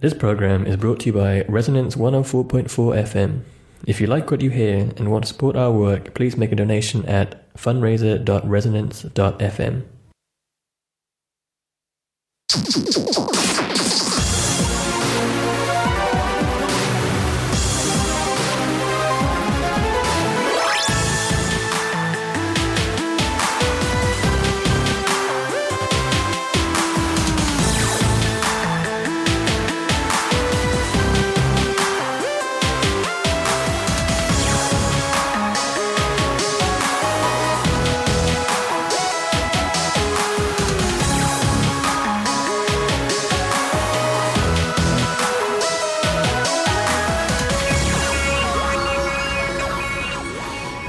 This program is brought to you by Resonance 104.4 FM. If you like what you hear and want to support our work, please make a donation at fundraiser.resonance.fm.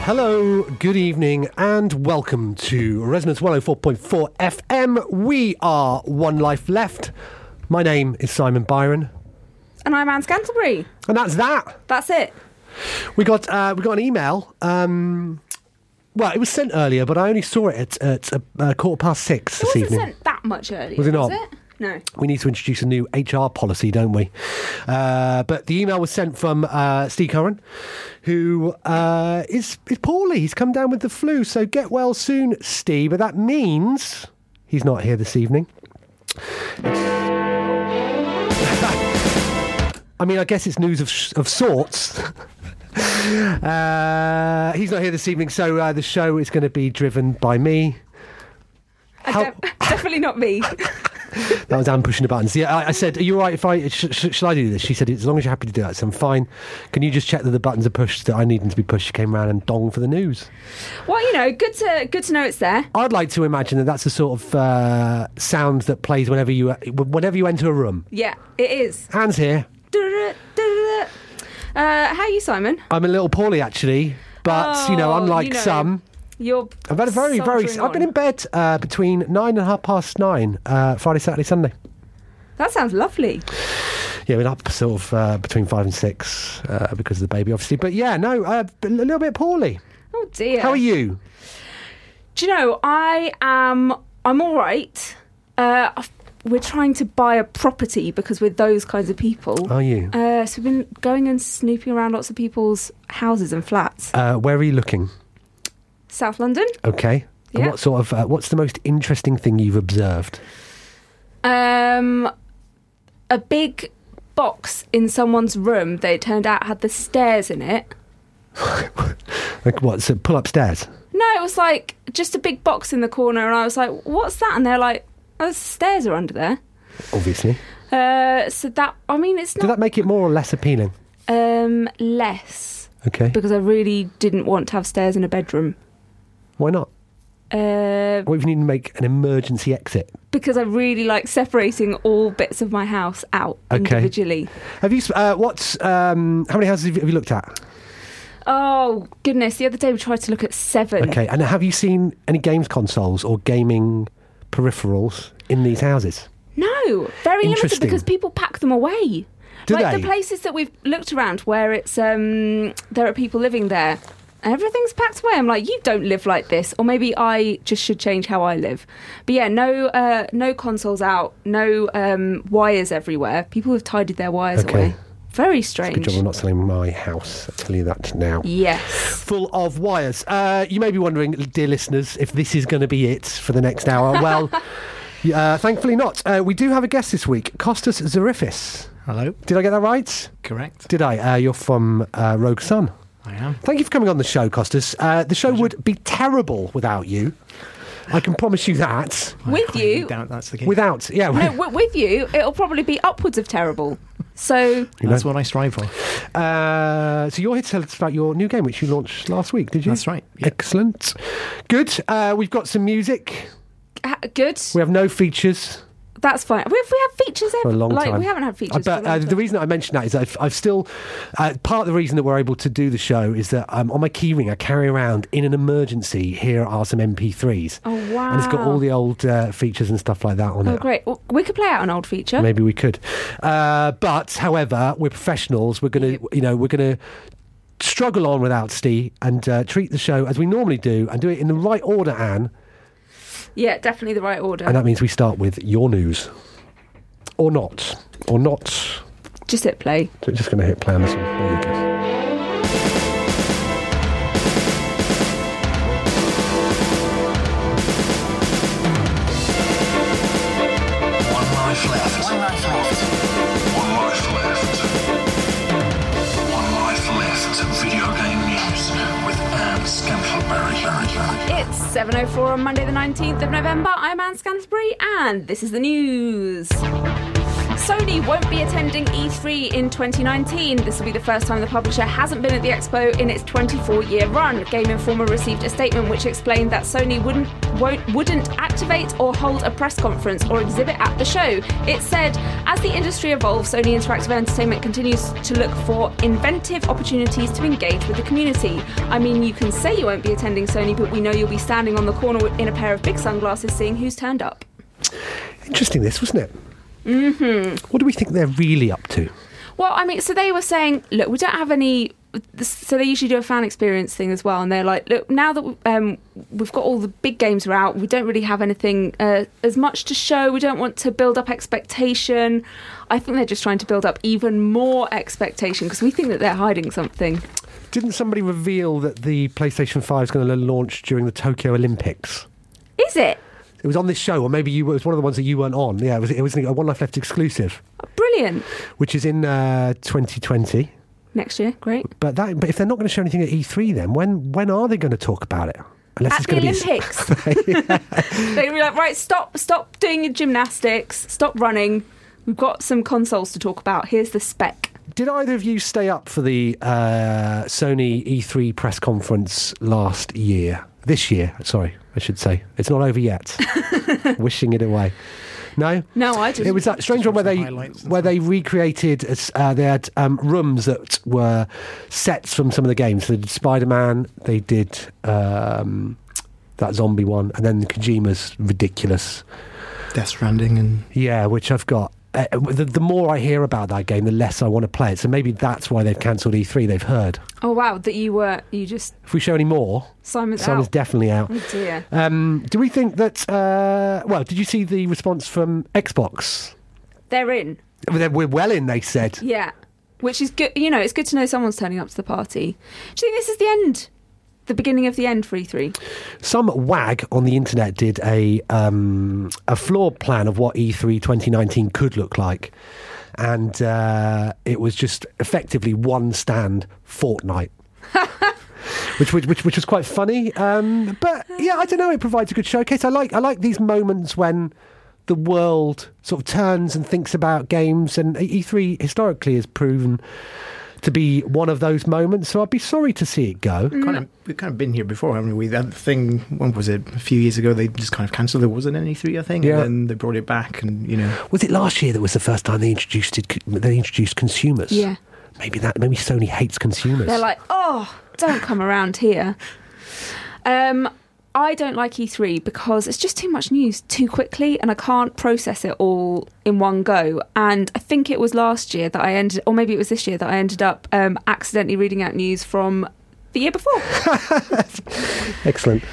Hello, good evening, and welcome to Resonance 104.4 FM. We are One Life Left. My name is Simon Byron, And I'm Anne Scantlebury. and that's that. That's it. We got uh, we got an email. Um, well, it was sent earlier, but I only saw it at, at uh, quarter past six It this wasn't evening. sent that much earlier. Was it not? it? No. We need to introduce a new HR policy, don't we? Uh, but the email was sent from uh, Steve Curran, who uh, is is poorly. He's come down with the flu, so get well soon, Steve. But that means he's not here this evening. I mean, I guess it's news of of sorts. uh, he's not here this evening, so uh, the show is going to be driven by me. I How- def- definitely not me. That was Anne pushing the buttons. Yeah, I, I said, "Are you all right if I sh- sh- shall I do this?" She said, "As long as you're happy to do that, so I'm fine. Can you just check that the buttons are pushed that I need them to be pushed?" She came around and dong for the news. well, you know, good to good to know it's there. I'd like to imagine that that's the sort of uh, sound that plays whenever you whenever you enter a room. Yeah, it is. Hands here. Uh, how are you, Simon? I'm a little poorly actually, but you know, Oh, unlike you know, some, You're. I've had a very very. I've been in bed uh, between nine and half past nine, uh, Friday, Saturday, Sunday. That sounds lovely. Yeah, we're up sort of uh, between five and six uh, because of the baby, obviously. But yeah, no, uh, a little bit poorly. Oh dear. How are you? Do you know? I am. I'm all right. Uh, we're trying to buy a property because we're those kinds of people. Are you? Uh, so we've been going and snooping around lots of people's houses and flats. Uh, where are you looking? South London. Okay. And Yeah. what sort of? Uh, what's the most interesting thing you've observed? Um, a big box in someone's room. They turned out had the stairs in it. Like what? So pull upstairs. No, it was like just a big box in the corner, and I was like, "What's that?" And they're like, "Oh, the stairs are under there." Obviously. Uh, so that I mean, it's Did that make it more or less appealing? um less Okay. because I really didn't want to have stairs in a bedroom. Why not? Uh, What if you need to make an emergency exit? because I really like separating all bits of my house out Okay. individually. Have you? Uh, what's? Um, how many houses have you, have you looked at? Oh goodness! The other day we tried to look at seven. Okay. And have you seen any games consoles or gaming peripherals in these houses? No, very limited because people pack them away. Do like they? the places that we've looked around where it's um there are people living there. Everything's packed away. I'm like, you don't live like this, or maybe I just should change how I live. But yeah, no, uh, no consoles out, no um, wires everywhere. People have tidied their wires Okay. away. Very strange. Good strange. I'm not selling my house. I'll tell you that now. Yes. full of wires. Uh, you may be wondering, dear listeners, if this is going to be it for the next hour. Well, Uh, thankfully not. Uh, we do have a guest this week, Costas Zarifis. Hello. Did I get that right? Correct. Did I? Uh, you're from uh, Rogue Sun. I am. Thank you for coming on the show, Costas. Uh, the show would be terrible without you. I can promise you that. With I you, doubt that's the case. Without, yeah. no, w- with you, it'll probably be upwards of terrible. So that's what I strive for. Uh, so you're here to tell us about your new game, which you launched last week, did you? That's right, yeah. Excellent. Good. Uh, we've got some music. ha- good. We have no features. That's fine. We we have features for a every, long like time. we haven't had features. But uh, the reason I mention that is I've, I've still uh, part of the reason that we're able to do the show is that um, on my keyring I carry around in an emergency. Here are some MP3s. Oh wow! And it's got all the old uh, features and stuff like that on Oh it. Oh great! Well, we could play out an old feature. Maybe we could, uh, but however, we're professionals. We're gonna, you know, we're gonna struggle on without Steve and uh, treat the show as we normally do and do it in the right order, Anne. Yeah, definitely the right order. And that means we start with your news, or not, or not. Just hit play. So we're just going to hit play on this one. There you go. 7.04 on Monday the 19th of November. I'm Anne Scantlebury and this is the news. Sony won't be attending E3 in 2019. This will be the first time the publisher hasn't been at the expo in its 24-year run. Game Informer received a statement which explained that Sony wouldn't wouldn't activate or hold a press conference or exhibit at the show. It said, as the industry evolves, Sony Interactive Entertainment continues to look for inventive opportunities to engage with the community. I mean, you can say you won't be attending Sony, but we know you'll be standing on the corner in a pair of big sunglasses seeing who's turned up. Interesting, this wasn't it? Mm-hmm. What do we think they're really up to? Well, I mean, so they were saying, look, we don't have any. So they usually do a fan experience thing as well, and they're like, look, now that um, we've got all the big games are out, we don't really have anything uh, as much to show. We don't want to build up expectation. I think they're just trying to build up even more expectation because we think that they're hiding something. Didn't somebody reveal that the PlayStation 5 is going to launch during the Tokyo Olympics? Is it It was on this show, or maybe you it was one of the ones that you weren't on. Yeah, it was, it was a One Life Left exclusive, brilliant? which is in uh, 2020. Next year, great. But that, but if they're not going to show anything at E3, then when when are they going to talk about it? Unless At the going to be Olympics, they're gonna be like, right, stop, stop doing your gymnastics, stop running. We've got some consoles to talk about. Here's the spec. Did either of you stay up for the uh, Sony E3 press conference last year? This year, sorry, I should say. It's not over yet. Wishing it away. No, No, I just it was that strange one where they highlights where they recreated. Uh, they had um, rooms that were sets from some of the games. So they did Spider Man. They did um, that zombie one, and then Kojima's ridiculous. Death Stranding and Yeah, which I've got. Uh, the, the more I hear about that game, the less I want to play it. So maybe that's why they've cancelled E3. They've heard. Oh wow, that you were you just If we show any more, Simon's Simon's out. definitely out. oh dear. Um, do we think that? Uh, well, did you see the response from Xbox? They're in. We're well in, they said. Yeah. Which is good you know, it's good to know someone's turning up to the party. Do you think this is the end? The beginning of the end for E E3? Some wag on the internet did a um, a floor plan of what E E3 2019 could look like, and uh, it was just effectively one stand Fortnite. Which, which, which, which was quite funny, um, but yeah, I don't know. It provides a good showcase. I like I like these moments when the world sort of turns and thinks about games, and E3 historically has proven to be one of those moments. So I'd be sorry to see it go. kind of we've kind of been here before, haven't we? That thing, when was it? A few years ago, they just kind of cancelled. There wasn't any three, I think, Yeah. and then they brought it back, and you know, Was it last year that was the first time they introduced it, they introduced consumers? Yeah. Maybe that. Maybe Sony hates consumers. They're like, oh, don't come around here. Um, I don't like E3 because it's just too much news too quickly and I can't process it all in one go. And I think it was last year that I ended, or maybe it was this year that I ended up um, accidentally reading out news from the year before. Excellent.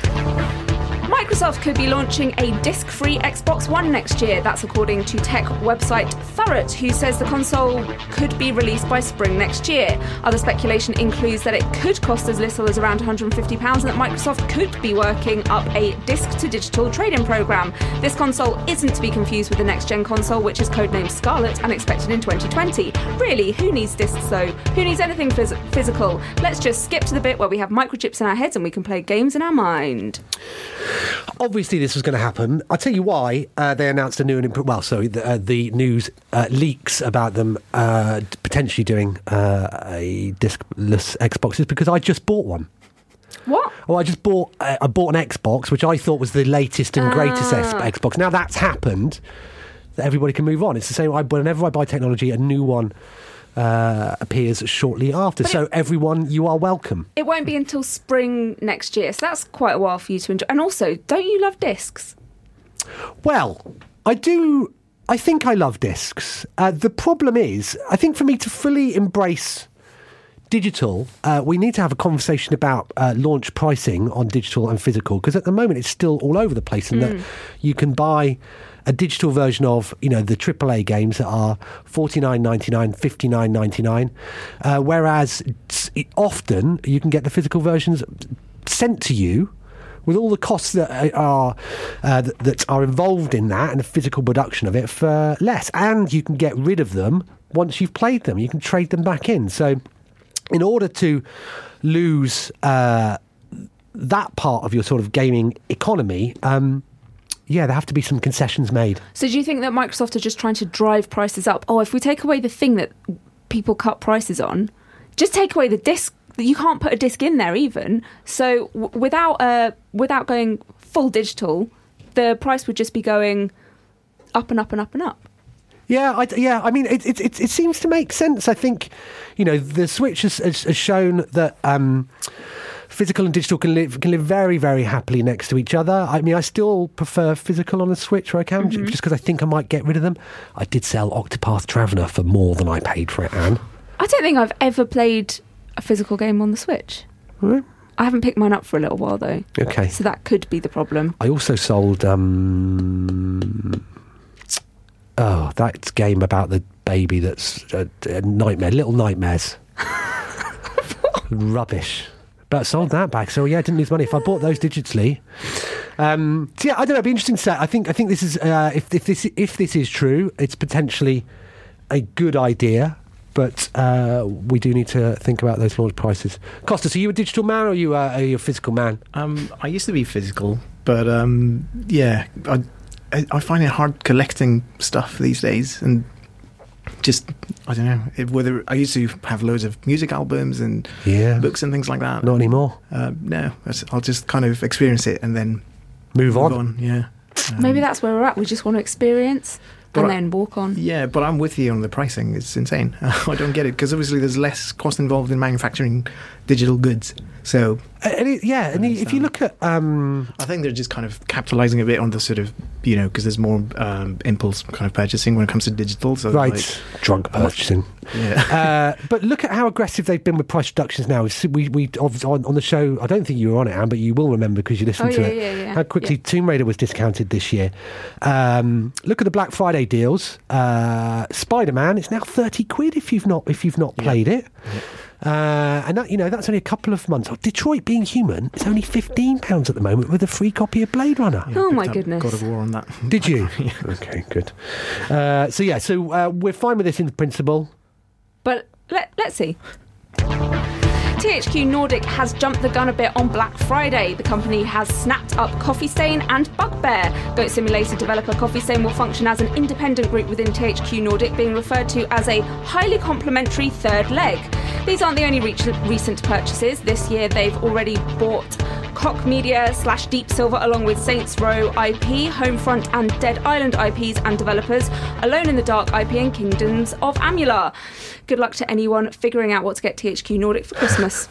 Microsoft could be launching a disc free Xbox One next year. That's according to tech website Thurrott, who says the console could be released by spring next year. Other speculation includes that it could cost as little as around £150 and that Microsoft could be working up a disc to digital trade in program. This console isn't to be confused with the next gen console, which is codenamed Scarlett and expected in 2020. Really, who needs discs though? Who needs anything phys- physical? Let's just skip to the bit where we have microchips in our heads and we can play games in our mind. Obviously, this was going to happen. I'll tell you why uh, they announced a new and well, sorry, the, uh, the news uh, leaks about them uh, potentially doing uh, a discless Xbox is because I just bought one. What? Well, I just bought uh, I bought an Xbox, which I thought was the latest and greatest X- Xbox. Now that's happened. That everybody can move on. It's the same. I, whenever I buy technology, a new one uh, appears shortly after. so everyone, you are welcome. It won't be until spring next year, so that's quite a while for you to enjoy. And also, don't you love discs? Well, I do. I think I love discs. Uh, the problem is, I think for me to fully embrace digital, uh, we need to have a conversation about uh, launch pricing on digital and physical because at the moment it's still all over the place, and that you can buy a digital version of you know the AAA games that are forty nine ninety nine, fifty nine ninety nine, uh, whereas often you can get the physical versions sent to you with all the costs that are uh, that, that are involved in that and the physical production of it for less, and you can get rid of them once you've played them. You can trade them back in. So, in order to lose uh, that part of your sort of gaming economy, um, yeah, there have to be some concessions made. So, do you think that Microsoft are just trying to drive prices up? Oh, if we take away the thing that people cut prices on, just take away the disc. You can't put a disc in there even. So, w- without uh, without going full digital, the price would just be going up and up and up and up. Yeah, I, yeah. I mean, it, it, it, it seems to make sense. I think, you know, the Switch has, has, has shown that um, physical and digital can live can live very, very happily next to each other. I mean, I still prefer physical on a Switch where I can, just because I think I might get rid of them. I did sell Octopath Traveler for more than I paid for it, Anne. I don't think I've ever played a physical game on the Switch. I haven't picked mine up for a little while though. Okay. So that could be the problem. I also sold um oh that game about the baby that's a, a nightmare, little nightmares. Rubbish. But sold that back, so yeah, I didn't lose money. If I bought those digitally, um, so yeah, I don't know. It'd be interesting to say. I think I think this is uh, if if this if this is true, it's potentially a good idea. But uh, we do need to think about those launch prices. Costas, are you a digital man or are you, uh, are you a physical man? Um, I used to be physical, but um, yeah, I, I find it hard collecting stuff these days, and just I don't know it, whether I used to have loads of music albums and Yeah. books and things like that. Not anymore. Uh, no, I'll just kind of experience it and then Move on. Yeah. Um, Maybe that's where we're at. We just want to experience But and I- then walk on. Yeah, but I'm with you on the pricing. It's insane. I don't get it because obviously there's less cost involved in manufacturing digital goods. So And it, yeah, and if you look at um, I think they're just kind of capitalizing a bit on the sort of you know because there's more um, impulse kind of purchasing when it comes to digital. So right like, drunk purchasing, yeah. uh, but look at how aggressive they've been with price reductions now. We've- We we on, on the show. I don't think you were on it, Anne, but you will remember because you listened Oh, to yeah, it. yeah, yeah. How quickly Yeah. Tomb Raider was discounted this year. Um, look at the Black Friday deals. Uh, Spider Man, it's now thirty quid if you've not if you've not played it. Uh, and that you know that's only a couple of months. Oh, Detroit Being Human is only fifteen pounds at the moment with a free copy of Blade Runner. Yeah, Oh my goodness. God of War on that. Did you? Okay, good. Uh, so yeah, so uh, we're fine with this in principle. But let, let's see. THQ Nordic has jumped the gun a bit on Black Friday. The company has snapped up Coffee Stain and Bugbear. Goat Simulator developer Coffee Stain will function as an independent group within THQ Nordic, being referred to as a highly complementary third leg. These aren't the only reach- recent purchases. This year they've already bought Koch Media slash Deep Silver along with Saints Row IP, Homefront and Dead Island IPs and developers, Alone in the Dark IP and Kingdoms of Amalur. Good luck to anyone figuring out what to get THQ Nordic for Christmas.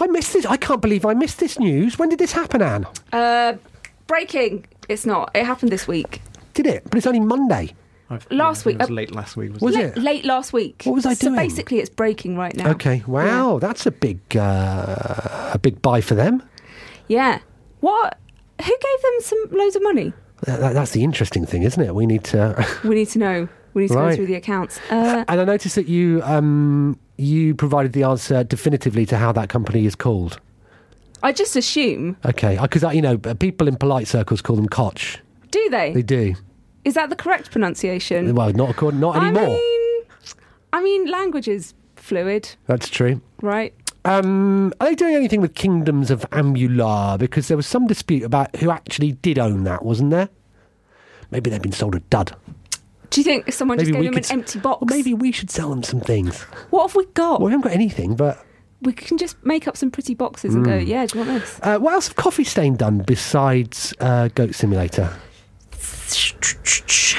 I missed this. I can't believe I missed this news. When did this happen, Anne? Uh, breaking. It's not. It happened this week. Did it? But it's only Monday. I've- Last yeah, week, It was uh, late last week. Was Was it? late, late last week. What was I so doing? basically, it's breaking right now. Okay. Wow, that's a big, uh, a big buy for them. Yeah. What? Who gave them some loads of money? That- that- that's the interesting thing, isn't it? We need to. We need to know. We need to Right. go through the accounts. Uh, and I noticed that you um, you provided the answer definitively to how that company is called. I just assume. Okay, because you know people in polite circles call them Koch. Do they? They do. Is that the correct pronunciation? Well, not according, not anymore. I mean, I mean, language is fluid, That's true. right? Um, are they doing anything with Kingdoms of Amalur? Because there was some dispute about who actually did own that, wasn't there? Maybe they've been sold a dud. Do you think someone just gave we them could an s- empty box? Or maybe we should sell them some things. What have we got? Well, we haven't got anything, but We can just make up some pretty boxes and go, Hmm. yeah, do you want this? uh, what else have Coffee Stain done besides uh, Goat Simulator?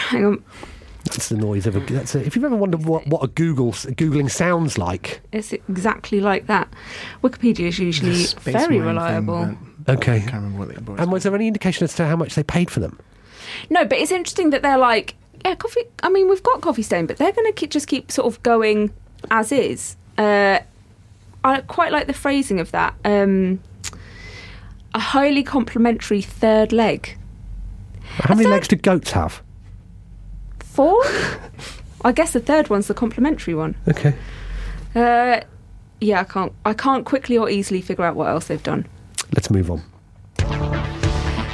Hang on. That's the noise of a. That's a if you've ever wondered what, what a Google googling sounds like. It's exactly like that. Wikipedia is usually very reliable. Thing, Okay. I can't remember what it. And was there any indication as to how much they paid for them? No, but it's interesting that they're like, yeah, coffee. I mean, we've got coffee stain, but they're going to just keep sort of going as is. Uh, I quite like the phrasing of that. Um, a highly complimentary third leg. How many third- legs do goats have? Four? I guess the third one's the complimentary one. Okay. Uh, yeah, I can't. I can't quickly or easily figure out what else they've done. Let's move on.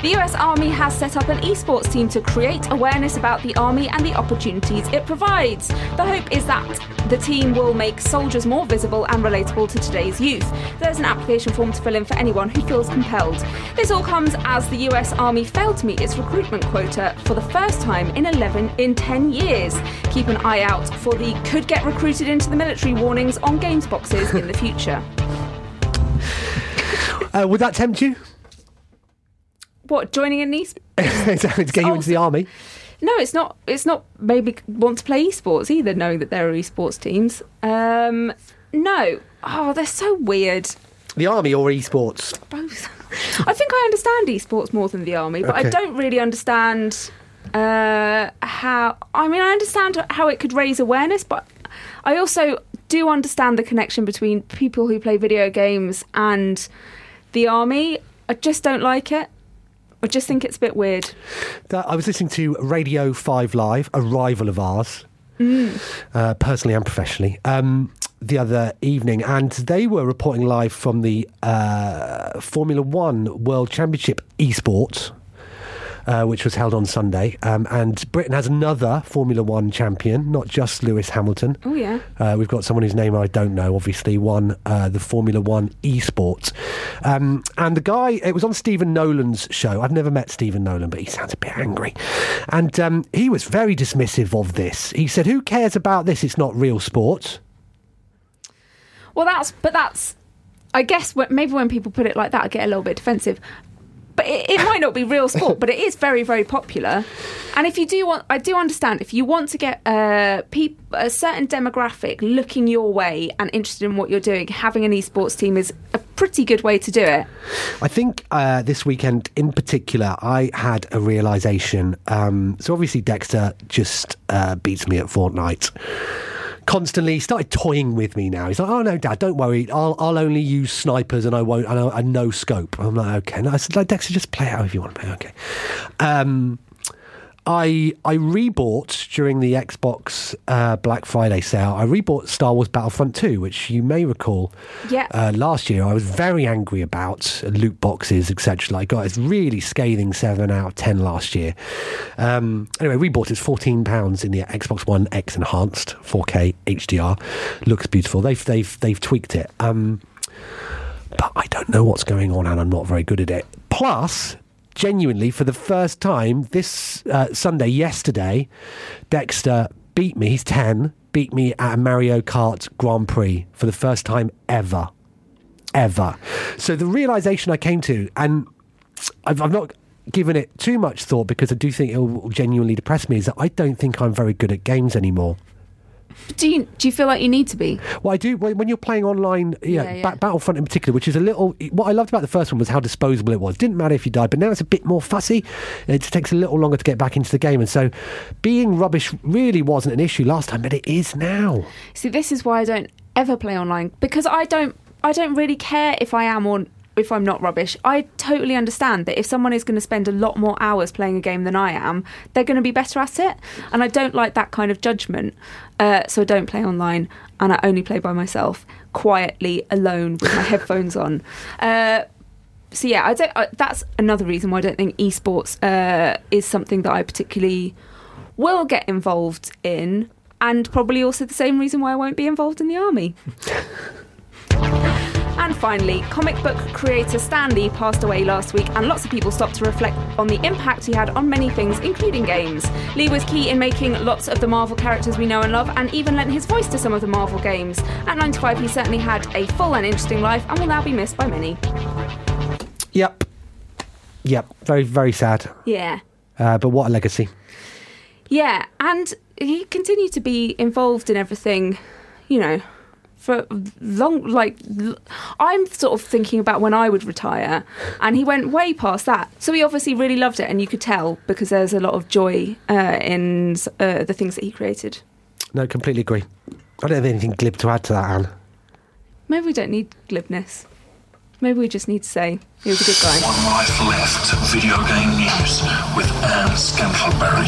The US Army has set up an esports team to create awareness about the Army and the opportunities it provides. The hope is that the team will make soldiers more visible and relatable to today's youth. There's an application form to fill in for anyone who feels compelled. This all comes as the US Army failed to meet its recruitment quota for the first time in 11 in 10 years. Keep an eye out for the could get recruited into the military warnings on games boxes in the future. Uh, would that tempt you? What, joining an esports? to get you Oh, into the army? No, it's not. It's not. Maybe want to play esports either, knowing that there are esports teams. Um, no. Oh, they're so weird. The army or esports? Both. I think I understand esports more than the army, but Okay. I don't really understand uh, how. I mean, I understand how it could raise awareness, but I also do understand the connection between people who play video games and the army. I just don't like it. I just think it's a bit weird. That, I was listening to Radio 5 Live, a rival of ours, uh, personally and professionally, um, the other evening, and they were reporting live from the uh, Formula One World Championship esports. Uh, which was held on Sunday, um, and Britain has another Formula One champion, not just Lewis Hamilton. Oh yeah. Uh, we've got someone whose name I don't know, obviously, won uh, the Formula One esports. Um, and the guy, it was on Stephen Nolan's show. I've never met Stephen Nolan, but he sounds a bit angry. And um, he was very dismissive of this. He said, Who cares about this? It's not real sport. Well, that's but that's. I guess maybe when people put it like that, I get a little bit defensive. But it, it might not be real sport, but it is very, very popular. And if you do want, I do understand if you want to get uh, peop, a certain demographic looking your way and interested in what you're doing, having an esports team is a pretty good way to do it. I think uh, this weekend in particular, I had a realization. Um, so obviously, Dexter just uh, beats me at Fortnite. Constantly started toying with me now. He's like, "Oh no, Dad, don't worry. I'll I'll only use snipers and I won't. And I, I no scope." I'm like, "Okay." And I said, "Like Dexter, just play it however you want to play." Okay. Um, I I rebought during the Xbox uh, Black Friday sale. I rebought Star Wars Battlefront 2, which you may recall Yeah. uh, last year I was very angry about loot boxes, etc. I got a really scathing seven out of ten last year. Um, anyway, we bought. It's fourteen pounds in the Xbox One X enhanced 4K HDR. Looks beautiful. They've they've they've tweaked it. Um, but I don't know what's going on, and I'm not very good at it. Plus, genuinely, for the first time this uh, Sunday, yesterday, Dexter beat me. He's 10, beat me at a Mario Kart Grand Prix for the first time ever. Ever. So the realization I came to, and I've, I've not given it too much thought because I do think it will genuinely depress me, is that I don't think I'm very good at games anymore. Do you do you feel like you need to be? Well, I do when when you're playing online. Yeah, Yeah, yeah. Ba- Battlefront in particular, which is a little. What I loved about the first one was how disposable it was. Didn't matter if you died, but now it's a bit more fussy. It just takes a little longer to get back into the game, and so being rubbish really wasn't an issue last time, but it is now. See, this is why I don't ever play online because I don't I don't really care if I am or if I'm not rubbish. I totally understand that if someone is going to spend a lot more hours playing a game than I am, they're going to be better at it. And I don't like that kind of judgment. Uh, so I don't play online and I only play by myself, quietly, alone, with my headphones on. Uh, so yeah, I don't. That's another reason why I don't think esports uh, is something that I particularly will get involved in, and probably also the same reason why I won't be involved in the army. And finally, comic book creator Stan Lee passed away last week, and lots of people stopped to reflect on the impact he had on many things, including games. Lee was key in making lots of the Marvel characters we know and love, and even lent his voice to some of the Marvel games. At 95, he certainly had a full and interesting life, and will now be missed by many. Yep. Yep. Very, very sad. Yeah. Uh, but what a legacy. Yeah, and he continued to be involved in everything, you know, for long. Like, i'm sort of thinking about when I would retire, and he went way past that. So he obviously really loved it, and you could tell because there's a lot of joy uh, in uh, the things that he created. No, completely agree. I don't have anything glib to add to that, Anne. Maybe we don't need glibness. Maybe we just need to say he was a good guy. One life left. Video game news with Anne Scantlebury.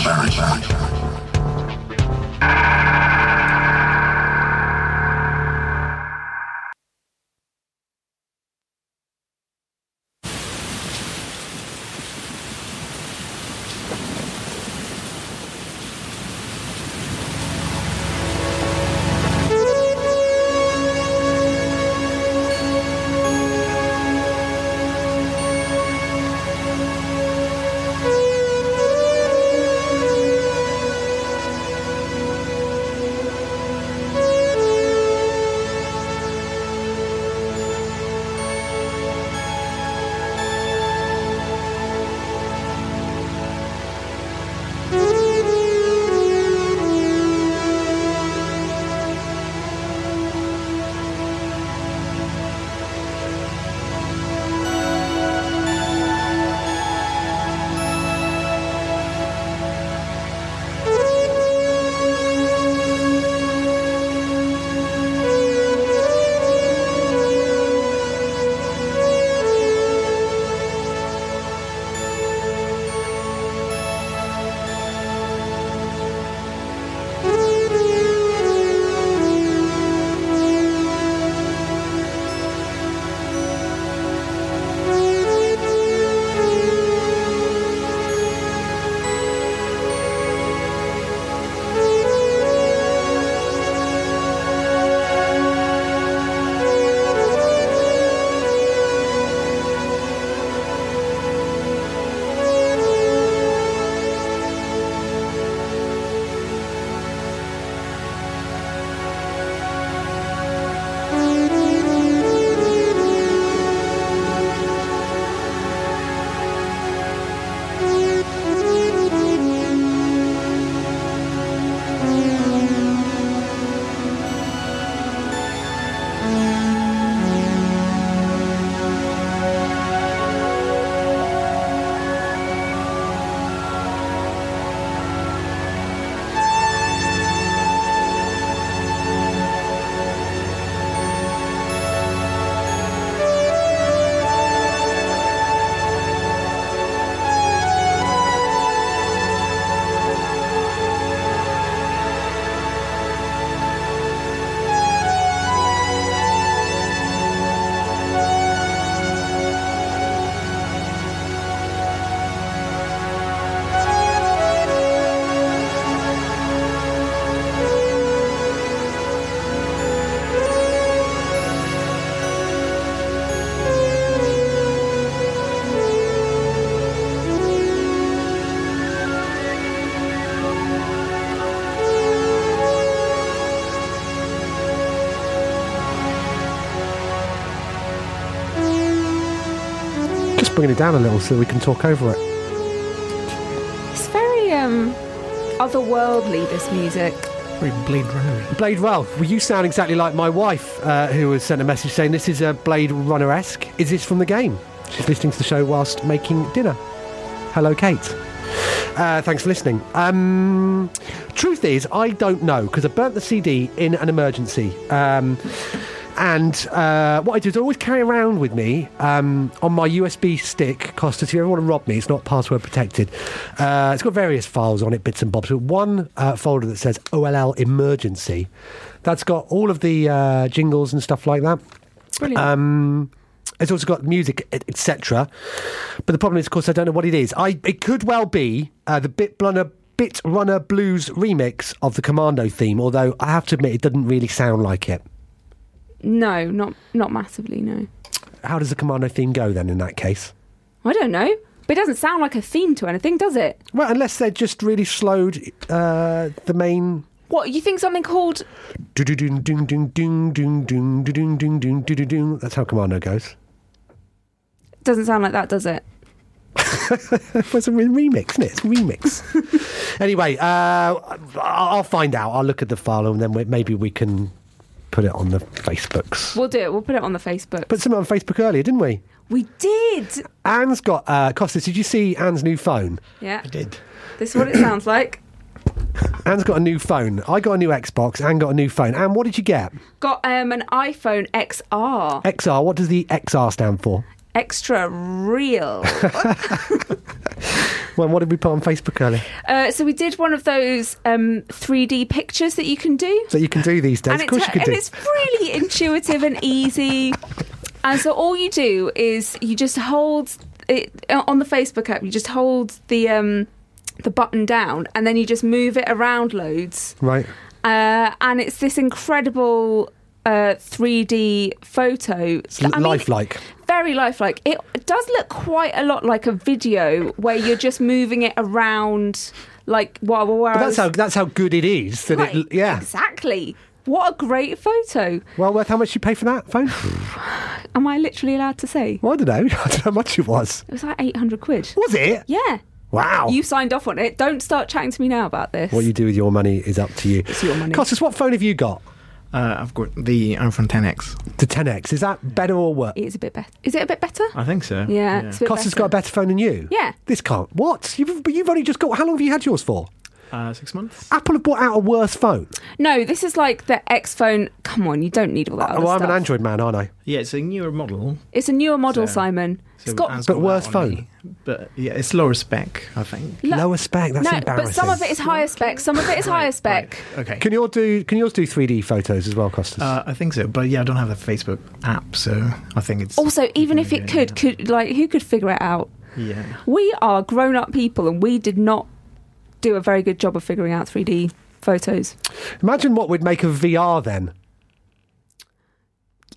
Bringing it down a little so we can talk over it. It's very um, otherworldly. This music. Very Blade Runner. Blade well, well, you sound exactly like my wife, uh, who has sent a message saying this is a Blade Runner esque. Is this from the game? She's listening to the show whilst making dinner. Hello, Kate. Uh, thanks for listening. Um, truth is, I don't know because I burnt the CD in an emergency. Um, And uh, what I do is I always carry around with me um, on my USB stick. Costas, if you ever want to rob me, it's not password protected. Uh, it's got various files on it, bits and bobs. But one uh, folder that says OLL emergency. That's got all of the uh, jingles and stuff like that. Brilliant. Um, it's also got music, etc. But the problem is, of course, I don't know what it is. I it could well be uh, the Bit Runner Bit Runner Blues remix of the Commando theme. Although I have to admit, it doesn't really sound like it. No, not not massively. No. How does the Commando theme go then? In that case, I don't know. But it doesn't sound like a theme to anything, does it? Well, unless they're just really slowed uh, the main what you think something called? That's how Commando goes. Doesn't sound like that, does it? it's a remix, isn't it? It's a remix. anyway, uh, I'll find out. I'll look at the file and then maybe we can put it on the Facebooks. We'll do it. We'll put it on the Facebook. Put something on Facebook earlier, didn't we? we did. Anne's got. Uh, Costas, did you see Anne's new phone? Yeah. I did. This is what it sounds like. Anne's got a new phone. I got a new Xbox. Anne got a new phone. Anne, what did you get? Got um, an iPhone XR, XR. What does the XR stand for? Extra real. Well, what did we put on Facebook earlier? uh, so we did one of those um, 3D pictures that you can do. That you can do these days. and, of course, you can and do. it's really intuitive and easy. And so all you do is you just hold it on the Facebook app. You just hold the um, the button down, and then you just move it around loads. Right. Uh, and it's this incredible uh, 3D photo. It's l- I mean, lifelike. Very lifelike. It does look quite a lot like a video where you're just moving it around, like while But that's how that's how good it is. That Right, it, yeah. exactly. What a great photo! Well, worth how much you pay for that phone? Am I literally allowed to say? well, I don't know. I don't know how much it was. It was like 800 quid. Was it? Yeah. Wow. You signed off on it. Don't start chatting to me now about this. What you do with your money is up to you. It's your money. Costas, what phone have you got? Uh, I've got the iPhone 10X. The 10X. Is that better or worse? It is a bit better. Is it a bit better? I think so. Yeah, it's a bit Costas better. got a better phone than you? Yeah. This can't. What? You've, but you've only just got. How long have you had yours for? Uh, six months. Apple have brought out a worse phone. No, this is like the X phone. Come on, you don't need all that. Oh, other I'm an. Android man, aren't I? Yeah, it's a newer model. It's a newer model, So- Simon. So it's got Anne's But got worse phone. me. But yeah, it's lower spec, I think. Lo- Lower spec. That's no, embarrassing. but some of it is higher spec. Some of it is higher spec. Okay. Can yours do? Can yours do 3D photos as well, Costas? Uh, I think so, but yeah, I don't have the Facebook app, so I think it's Also, even if it Yeah, could, could like who could figure it out? Yeah, We are grown-up people, and we did not do a very good job of figuring out 3D photos. Imagine what we'd make of VR then.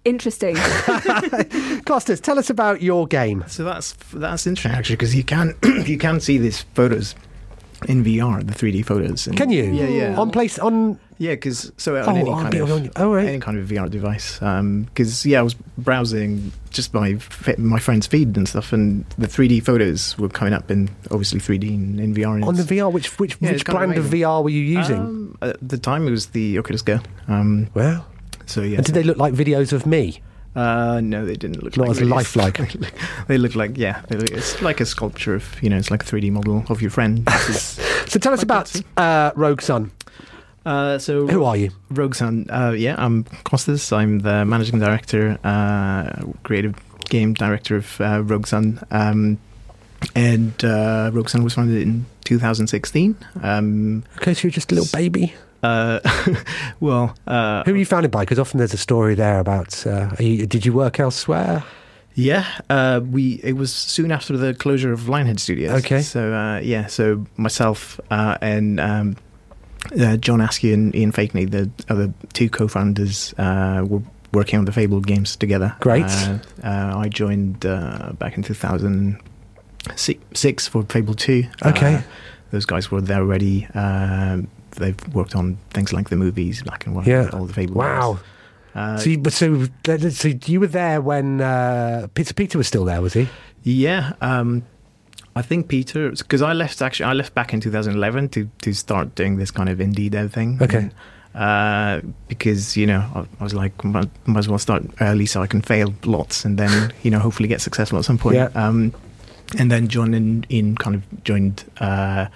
Interesting. Costas, tell us about your game. so that's that's interesting actually because you can you can see these photos in VR, the 3D photos. and- Can you? Yeah, yeah. On place on. Yeah, because so on Oh, any kind the- of on- oh, right. any kind of VR device. Because yeah, I was browsing just my my friend's feed and stuff, and the 3D photos were coming up in obviously 3D in, in VR. and On the VR, which which Yeah, which it's of brand of. VR were you using? Um, at the time, it was the Oculus Go. Um, well, so yeah, and did they look like videos of me? Uh, no, they didn't look Not like as lifelike. they look like yeah, they look, it's like a sculpture of you know, it's like a 3D model of your friend. So tell us about uh, Rogue Sun. uh, so Who are you? Rogue Sun. Uh, yeah, I'm Costas. I'm the managing director, uh, creative game director of uh, Rogue Sun. Um, and uh, Rogue Sun was founded in 2016. Um, Okay, so you're just a little baby. Uh, well, uh, Who are you founded by? Because often there's a story there about. Uh, you, did you work elsewhere? Yeah, uh, we it was soon after the closure of Lionhead Studios. Okay. So uh, yeah, so myself uh, and um, uh, John Askew and Ian Fakeney, the other two co-founders, uh, were working on the Fable games together. Great. I joined uh, back in 2006 for Fable Two. Okay. Those guys were there already. They've worked on things like the movies, Black and White, Yeah. all the Fable. Wow. Uh, so, you, but so, so you were there when uh, Peter Peter was still there, was he? Yeah, um, I think Peter, because I left actually, I left back in 2011 to to start doing this kind of indie dev thing. Okay. Uh, because you know, I, I was like, might, might as well start early so I can fail lots and then you know hopefully get successful at some point. Yeah. Um, and then John and Ian kind of joined uh,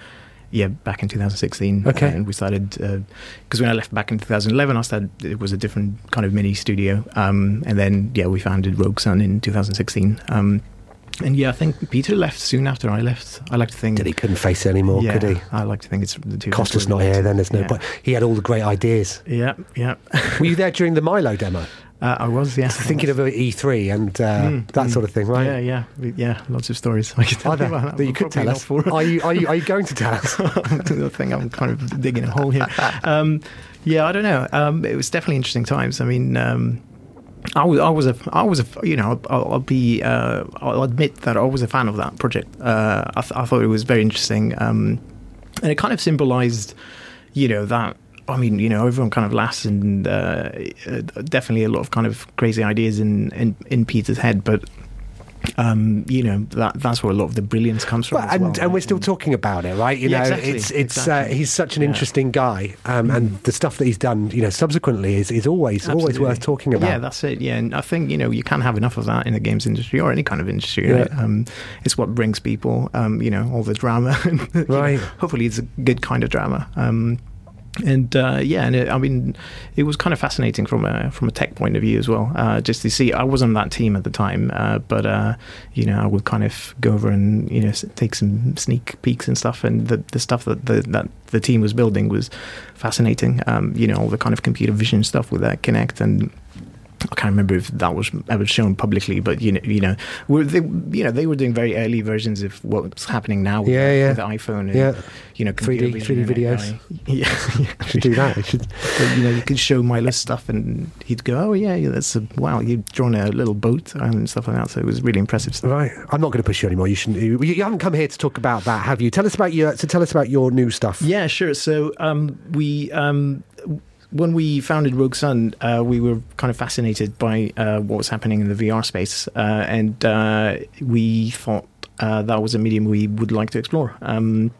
yeah, back in 2016. Okay. and we started because when I left back in 2011, I started. It was a different kind of mini studio, um, and then yeah, we founded Rogue Sun in 2016. Um, and yeah, I think Peter left soon after I left. I like to think Did he couldn't face it anymore, yeah, could he? I like to think it's the two. Costa's not here, then there's no Yeah. point. He had all the great ideas. Yeah, yeah. Were you there during the Milo demo? Uh, I was, yeah. Thinking of E3 and uh, Mm, that mm. sort of thing, right? Yeah, yeah, yeah. Lots of stories I could tell Are there, you that you could tell us? for- Are you, are, you, are you going to tell us? I think I'm kind of digging a hole here. Um, yeah, I don't know. Um, it was definitely interesting times. I mean, um, I was, I was a, I was a, you know, I'll, I'll be, uh, I'll admit that I was a fan of that project. Uh, I, th- I thought it was very interesting, um, and it kind of symbolized, you know, that. I mean, you know, everyone kind of laughs, and uh, uh, definitely a lot of kind of crazy ideas in in, in Peter's head, but. Um, you know that that's where a lot of the brilliance comes from. Well, as and, well, and right? we're still talking about it, right? You Yeah, know, exactly, it's it's exactly. Uh, he's such an Yeah. interesting guy, um, and the stuff that he's done, you know, subsequently is, is always always worth talking about. Yeah, that's it. Yeah, and I think you know you can't have enough of that in the games industry or any kind of industry. Yeah. Um, it's what brings people, um, you know, all the drama. you know, Right. hopefully, it's a good kind of drama. And uh, yeah, and it, I mean, it was kind of fascinating from a from a tech point of view as well. Uh, just to see, I wasn't on that team at the time, uh, but uh, you know, I would kind of go over and you know take some sneak peeks and stuff, and the the stuff that the that the team was building was fascinating. Um, you know, all the kind of computer vision stuff with that Kinect and. I can't remember if that was ever shown publicly, but you know, you know, were they, you know, they were doing very early versions of what's happening now with, Yeah, the, yeah. with the iPhone and Yeah. you know, 3D 3D videos. AI. Yeah, yeah. should do that. Should. You know, you could show Milo's stuff, and he'd go, "Oh yeah, yeah that's a wow." You've drawn a little boat and stuff like that. So it was really impressive stuff. Right, I'm not going to push you anymore. You shouldn't. You, you haven't come here to talk about that, have you? Tell us about your. So tell us about your new stuff. Yeah, sure. So um, we. Um, when we founded Rogue Sun, uh, we were kind of fascinated by uh, what was happening in the VR space, uh, and uh, we thought uh, that was a medium we would like to explore. Um,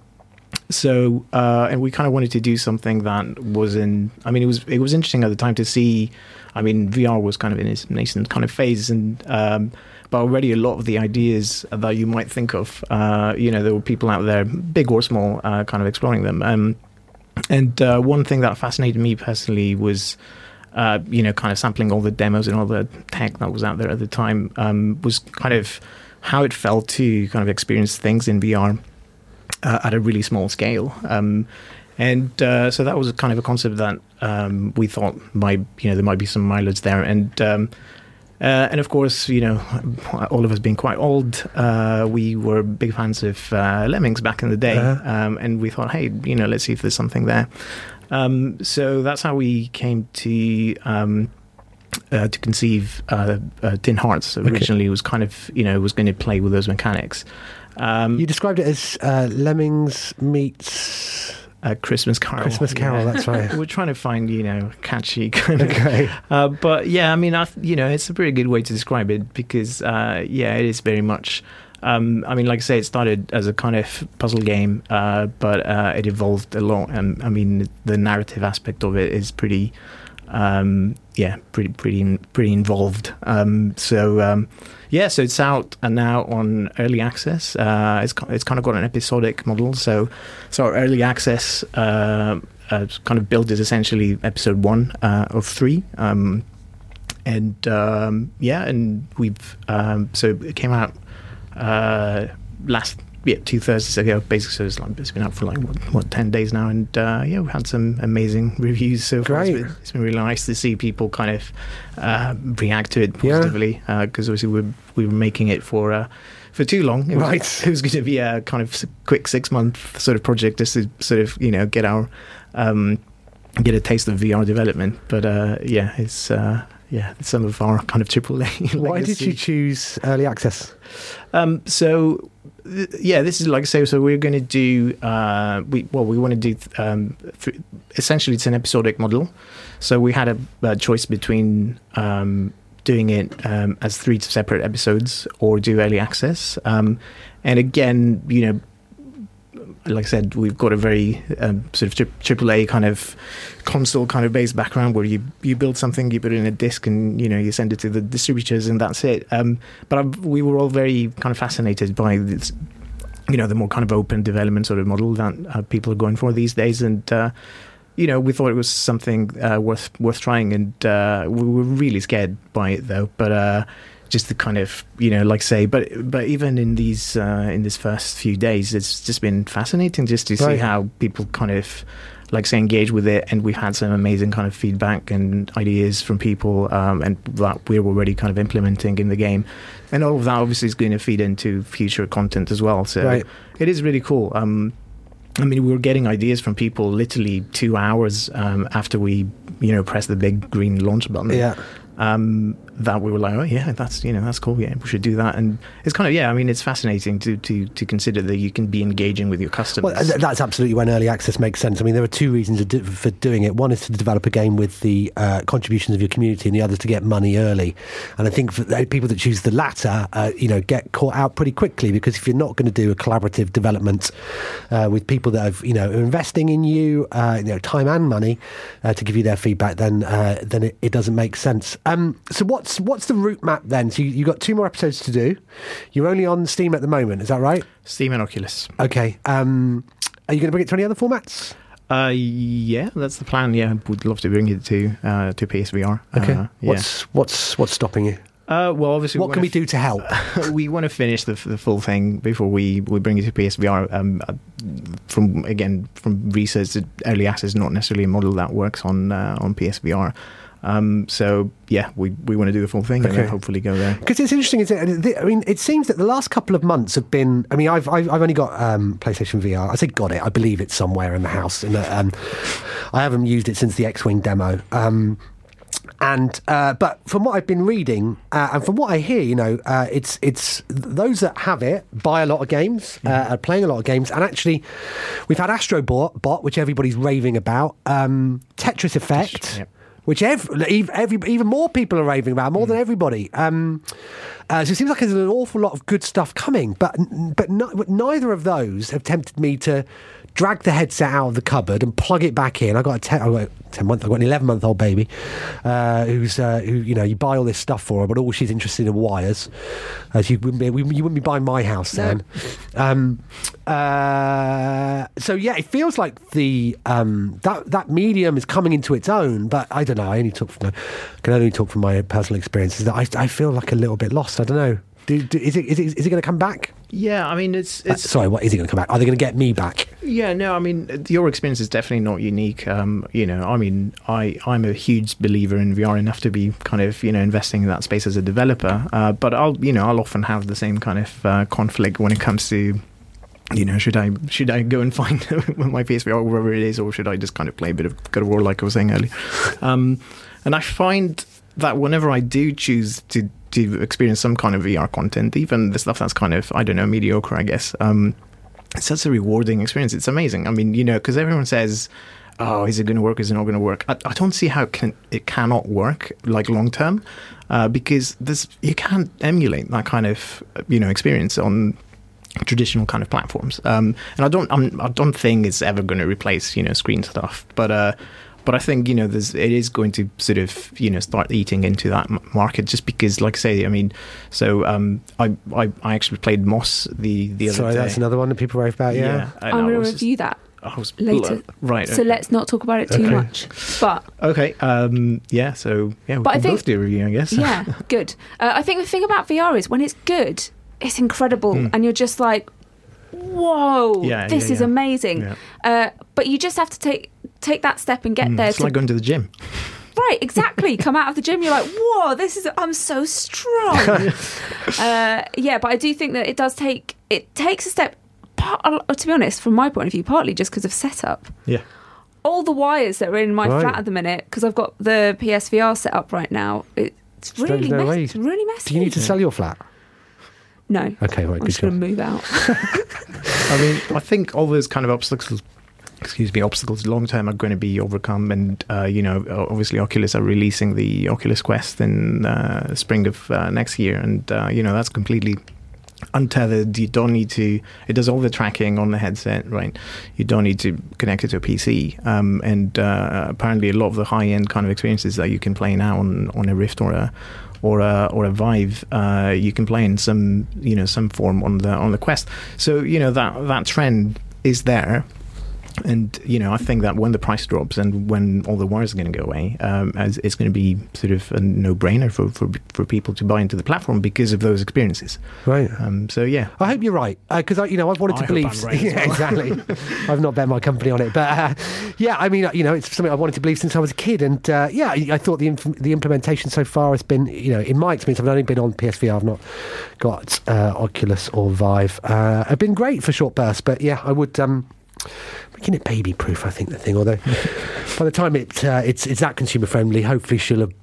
so, and we kind of wanted to do something that was in. I mean, it was it was interesting at the time to see. I mean, VR was kind of in its nascent kind of phase, and um, but already a lot of the ideas that you might think of, you know, there were people out there, big or small, kind of exploring them. Um, and uh, one thing that fascinated me personally was, uh, you know, kind of sampling all the demos and all the tech that was out there at the time um, was kind of how it felt to kind of experience things in VR uh, at a really small scale. Um, and uh, so that was kind of a concept that um, we thought might, you know, there might be some mileage there. And um, uh, and of course, you know, all of us being quite old, uh, we were big fans of uh, Lemmings back in the day, Uh-huh. um, and we thought, hey, you know, let's see if there's something there. Um, so that's how we came to um, uh, to conceive uh, uh, Tin Hearts. Originally, it was kind of you know was going to play with those mechanics. Um, You described it as uh, Lemmings meets uh, Christmas Carol. Christmas Carol. yeah. That's right. We're trying to find you know catchy kind of Okay. Uh, but yeah, I mean, I, you know, it's a pretty good way to describe it because, uh, yeah, it is very much. Um, I mean, like I say, it started as a kind of puzzle game, uh, but uh, it evolved a lot. And I mean, the narrative aspect of it is pretty, um, yeah, pretty, pretty, pretty involved. Um, so, um, yeah, so it's out and now on early access. Uh, it's it's kind of got an episodic model. So, so early access uh, uh, kind of build is essentially episode one uh, of three. Um, and um, yeah, and we've um, so it came out uh, last yeah two Thursdays ago. Basically, so it's, like, it's been out for like what, what ten days now, and uh, yeah, we've had some amazing reviews so far. It's Great. been, it's been really nice to see people kind of uh, react to it positively because obviously we we were making it for. Uh, for too long, it was, Right. It was going to be a kind of quick six month sort of project, just to sort of you know get our um, get a taste of VR development. But uh, yeah, it's uh, yeah, some of our kind of triple A. Why did you choose early access? Um, so th- yeah, this is like I say. So we're going to do uh, we well we want to do um, th- essentially it's an episodic model. So we had a, a choice between um, doing it um, as three separate episodes or do early access. Um, and again, you know. Like I said, we've got a very um, sort of AAA kind of console kind of based background where you you build something, you put it in a disc, and you know you send it to the distributors, and that's it. Um, but i we were all very kind of fascinated by this, you know, the more kind of open development sort of model that uh, people are going for these days. And, uh, you know, we thought it was something uh, worth worth trying, and uh, we were really scared by it though. But uh, just the kind of you know, like say, but but even in these uh, in this first few days, it's just been fascinating just to see how people kind of like say engage with it, and we've had some amazing kind of feedback and ideas from people, um, and that we're already kind of implementing in the game, and all of that obviously is going to feed into future content as well. So Right. it is really cool. Um, I mean, we were getting ideas from people literally two hours um, after we, you know, pressed the big green launch button. Yeah. Um, that we were like, oh yeah, that's you know that's cool. Yeah, we should do that. And it's kind of yeah. I mean, it's fascinating to to to consider that you can be engaging with your customers. Well, that's absolutely when early access makes sense. I mean, there are two reasons for doing it. One is to develop a game with the uh, contributions of your community, and the other is to get money early. And I think for people that choose the latter, uh, you know, get caught out pretty quickly because if you're not going to do a collaborative development uh, with people that have, you know, are investing in you, uh, you know, time and money uh, to give you their feedback, then uh, then it, it doesn't make sense. Um, so what's what's the route map then? So you, you've got two more episodes to do. You're only on Steam at the moment, is that right? Steam and Oculus. Okay. Um, are you going to bring it to any other formats? Uh, yeah, that's the plan. Yeah, would love to bring it to uh, to PSVR. Okay. Uh, yeah. What's what's what's stopping you? Uh, well, obviously, What can we wanna do to help? f- we want to finish the, the full thing before we, we bring it to PSVR. Um, uh, from again, from research, early access is not necessarily a model that works on uh, on PSVR. Um, so yeah, we we want to do the full thing and Okay. then hopefully go there. Because it's interesting, isn't it? I mean, it seems that the last couple of months have been. I mean, I've I've, I've only got um, PlayStation VR. I say got it. I believe it's somewhere in the house, and um, I haven't used it since the X-wing demo. Um, and uh, but from what I've been reading uh, and from what I hear, you know, uh, it's it's those that have it buy a lot of games, uh, are playing a lot of games, and actually, we've had Astro Bot, Bot which everybody's raving about, um, Tetris Effect. Yep. Which every, every, even more people are raving about, more than everybody. Um, uh, so it seems like there's an awful lot of good stuff coming, but but, no, but neither of those have tempted me to drag the headset out of the cupboard and plug it back in. I got a ten, I got a ten month, I got an eleven month old baby uh, who's uh, who you know you buy all this stuff for her, but all she's interested in wires. As you wouldn't be, you wouldn't be buying my house then. Um, uh, so yeah, it feels like the um, that that medium is coming into its own. But I don't know. I only talk from can only talk from my personal experiences. That I, I feel like a little bit lost. I don't know. Do, do, is it is it, is it going to come back? Yeah, I mean it's Uh, sorry, what is it going to come back? Are they going to get me back? Yeah, no, I mean your experience is definitely not unique. Um, you know, I mean, I I'm a huge believer in VR enough to be kind of you know investing in that space as a developer. Uh, but I'll you know I'll often have the same kind of uh, conflict when it comes to. You know, should I should I go and find my PSVR wherever it is, or should I just kind of play a bit of God of War like I was saying earlier? Um, and I find that whenever I do choose to to experience some kind of VR content, even the stuff that's kind of I don't know mediocre, I guess. Um, it's such a rewarding experience. It's amazing. I mean, you know, because everyone says, "Oh, is it going to work? Is it not going to work?" I, I don't see how it can it cannot work like long term, uh, because this you can't emulate that kind of you know experience on traditional kind of platforms. Um, and I don't I'm, I don't think it's ever going to replace you know screen stuff, but. Uh, but I think you know, there's it is going to sort of you know start eating into that market just because, like I say, I mean, so um, I, I I actually played Moss the the other Sorry, day. that's another one that people rave about. Yeah. and I'm going to was just- review that I was later. right? So let's not talk about it too Okay. much. But okay, um, yeah. So yeah, we But I can think- both do a review, I guess. yeah, good. Uh, I think the thing about VR is when it's good, it's incredible, and you're just like, whoa. Yeah, this yeah, is yeah. amazing. Yeah. Uh, but you just have to take take that step and get Mm, there. it's To, like going to the gym. right, exactly. Come out of the gym, you're like, whoa, this is I'm so strong. uh, yeah, but I do think that it does take it takes a step. Part, uh, to be honest, from my point of view, partly just because of setup. Yeah. all the wires that are in my Right. flat at the minute because I've got the PSVR set up right now. It's really messy. It's really messy. Do you need to sell your flat? No. Okay, right, I'm good just going to move out. I mean, I think all those kind of obstacles, excuse me, obstacles long term are going to be overcome. And, uh, you know, obviously Oculus are releasing the Oculus Quest in uh, spring of uh, next year. And, uh, you know, that's completely untethered. You don't need to. It does all the tracking on the headset, right? You don't need to connect it to a PC. Um, and uh, apparently, a lot of the high-end kind of experiences that you can play now on on a Rift or a or a or a Vive, uh, you can play in some you know some form on the on the Quest. So you know that that trend is there. And you know, I think that when the price drops and when all the wires are going to go away, um, as it's going to be sort of a no-brainer for, for for people to buy into the platform because of those experiences. Right. Um, so yeah, I hope you're right because I, you know, I've wanted I to believe. Right yeah, well. exactly. I've not bet my company on it, but uh, yeah, I mean, uh, you know, it's something I wanted to believe since I was a kid, and uh, yeah, I, I thought the inf- the implementation so far has been, you know, in my experience, I've only been on PSVR, I've not got uh, Oculus or Vive. Uh, have been great for short bursts, but yeah, I would. Um, Making it baby proof, I think the thing. Although by the time it uh, it's it's that consumer friendly, hopefully she'll have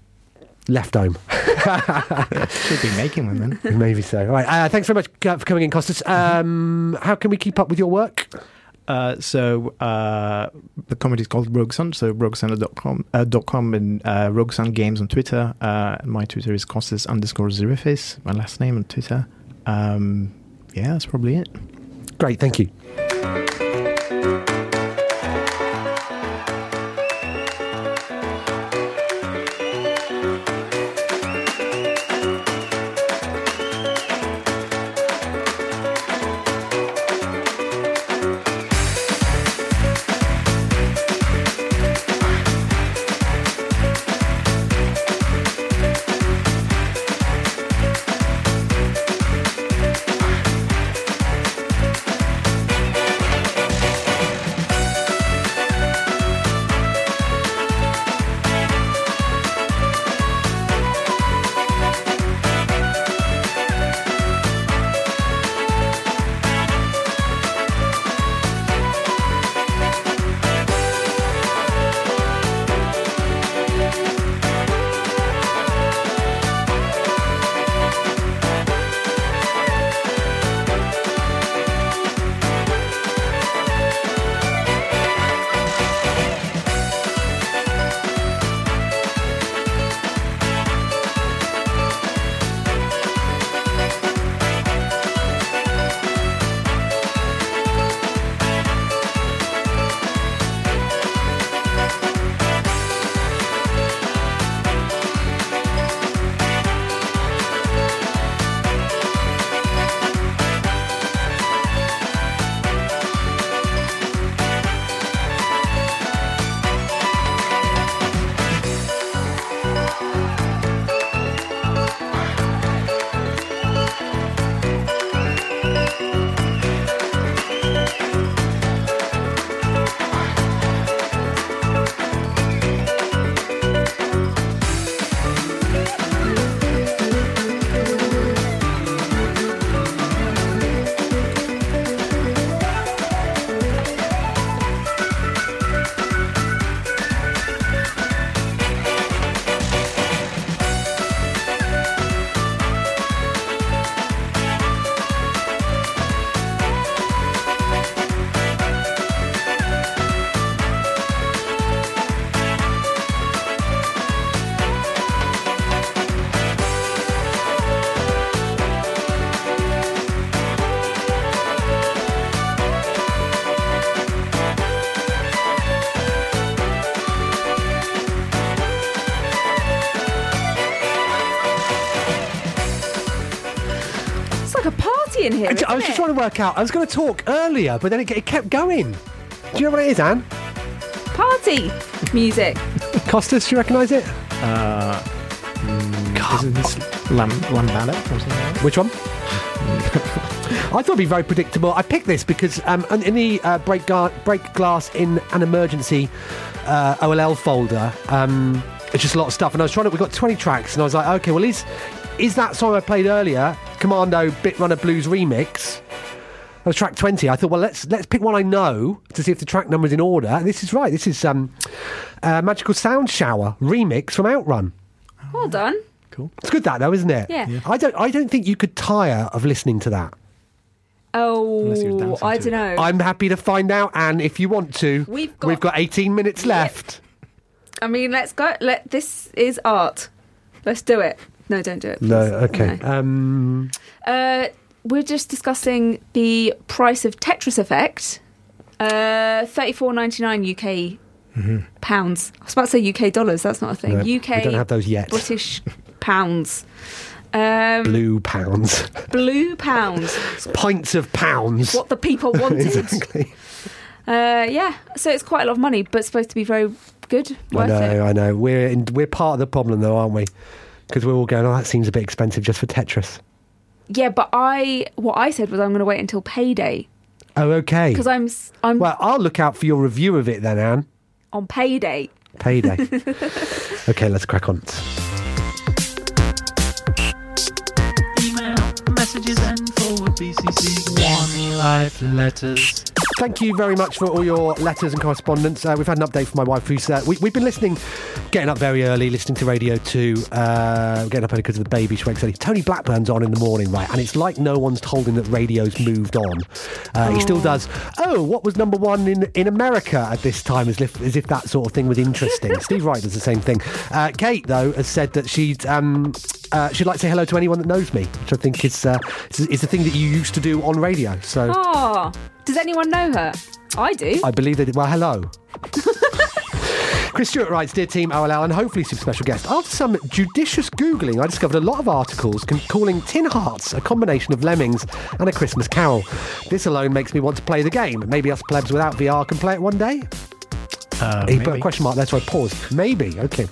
left home. should be making them then. Maybe so. All right. Uh, thanks very much for coming in, Costas. Um, how can we keep up with your work? Uh, so uh, the comedy is called Rogue Sun, so roguesun.com uh, dot com and uh, Rogue Sun Games on Twitter. Uh, my Twitter is Costas underscore Zarifis, my last name on Twitter. Um, yeah, that's probably it. Great. Thank you. Here. I, Isn't I was just it? trying to work out. I was going to talk earlier, but then it, it kept going. Do you know what it is, Anne? Party music. Costas, do you recognise it? Uh, mm, isn't this Lam- Lambada or something like? Which one? I thought it'd be very predictable. I picked this because um, in in the uh, break, gar- break glass in an emergency uh, OLL folder, um, it's just a lot of stuff. And I was trying to. We got 20 tracks, and I was like, okay, well, is is that song I played earlier, Commando Bit Runner Blues remix? That was track 20. I thought, well, let's let's pick one I know to see if the track number's in order. This is right. This is um, uh, Magical Sound Shower remix from Outrun. Well done. Cool. It's good that though, isn't it? Yeah. Yeah. I don't. I don't think you could tire of listening to that. Oh, I don't it. know. I'm happy to find out, and if you want to. We've got- We've got 18 minutes left. I mean, let's go. Let this is art. Let's do it. No, don't do it. No, okay. No. Um, Uh, we're just discussing the price of Tetris Effect. Uh, thirty-four ninety-nine UK pounds. I was about to say UK dollars. That's not a thing. Mm-hmm. No, UK. we don't have those yet. British pounds. Um, Blue pounds, blue pounds. pints of pounds. What the people wanted. exactly. Uh, yeah. So it's quite a lot of money, but supposed to be very good. I know, it. I know. We're in, we're part of the problem, though, aren't we? Because we're all going. Oh, that seems a bit expensive just for Tetris. Yeah, but I what I said was I'm going to wait until payday Oh, okay. because I'm I'm Well, I'll look out for your review of it then, Anne. on payday. Payday. okay, let's crack on. Messages and forward BCC one life letters. Thank you very much for all your letters and correspondence. Uh, we've had an update from my wife, who's uh, we, we've been listening, getting up very early, listening to Radio Two, uh, getting up early because of the baby. She wakes early. Tony Blackburn's on in the morning, right? And it's like no one's told him that radio's moved on. Uh, He still does. Oh, what was number one in in America at this time? As if as if that sort of thing was interesting. Steve Wright does the same thing. Uh, Kate though has said that she'd. Um, uh, she'd like to say hello to anyone that knows me, which I think is uh, is, is a thing that you used to do on radio. So Oh, does anyone know her? I do. I believe they did. Well, hello. Chris Stewart writes, Dear team OLL, and hopefully some special guest. After some judicious Googling, I discovered a lot of articles con- calling Tin Hearts a combination of Lemmings and a Christmas Carol. This alone makes me want to play the game. Maybe us plebs without VR can play it one day? Uh, He put a question mark there, so I paused. Maybe, okay.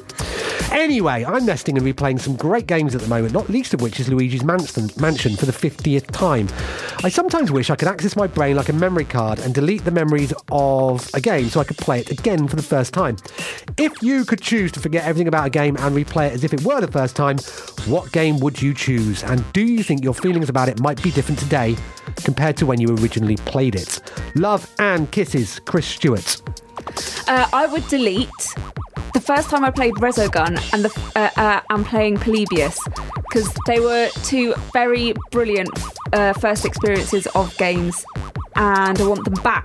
Anyway, I'm nesting and replaying some great games at the moment, not least of which is Luigi's Mansion, Mansion for the 50th time. I sometimes wish I could access my brain like a memory card and delete the memories of a game so I could play it again for the first time. If you could choose to forget everything about a game and replay it as if it were the first time, what game would you choose? And do you think your feelings about it might be different today compared to when you originally played it? Love and kisses, Chris Stewart. Uh, I would delete the first time I played Resogun and the uh, uh, and playing Polybius because they were two very brilliant uh, first experiences of games, and I want them back.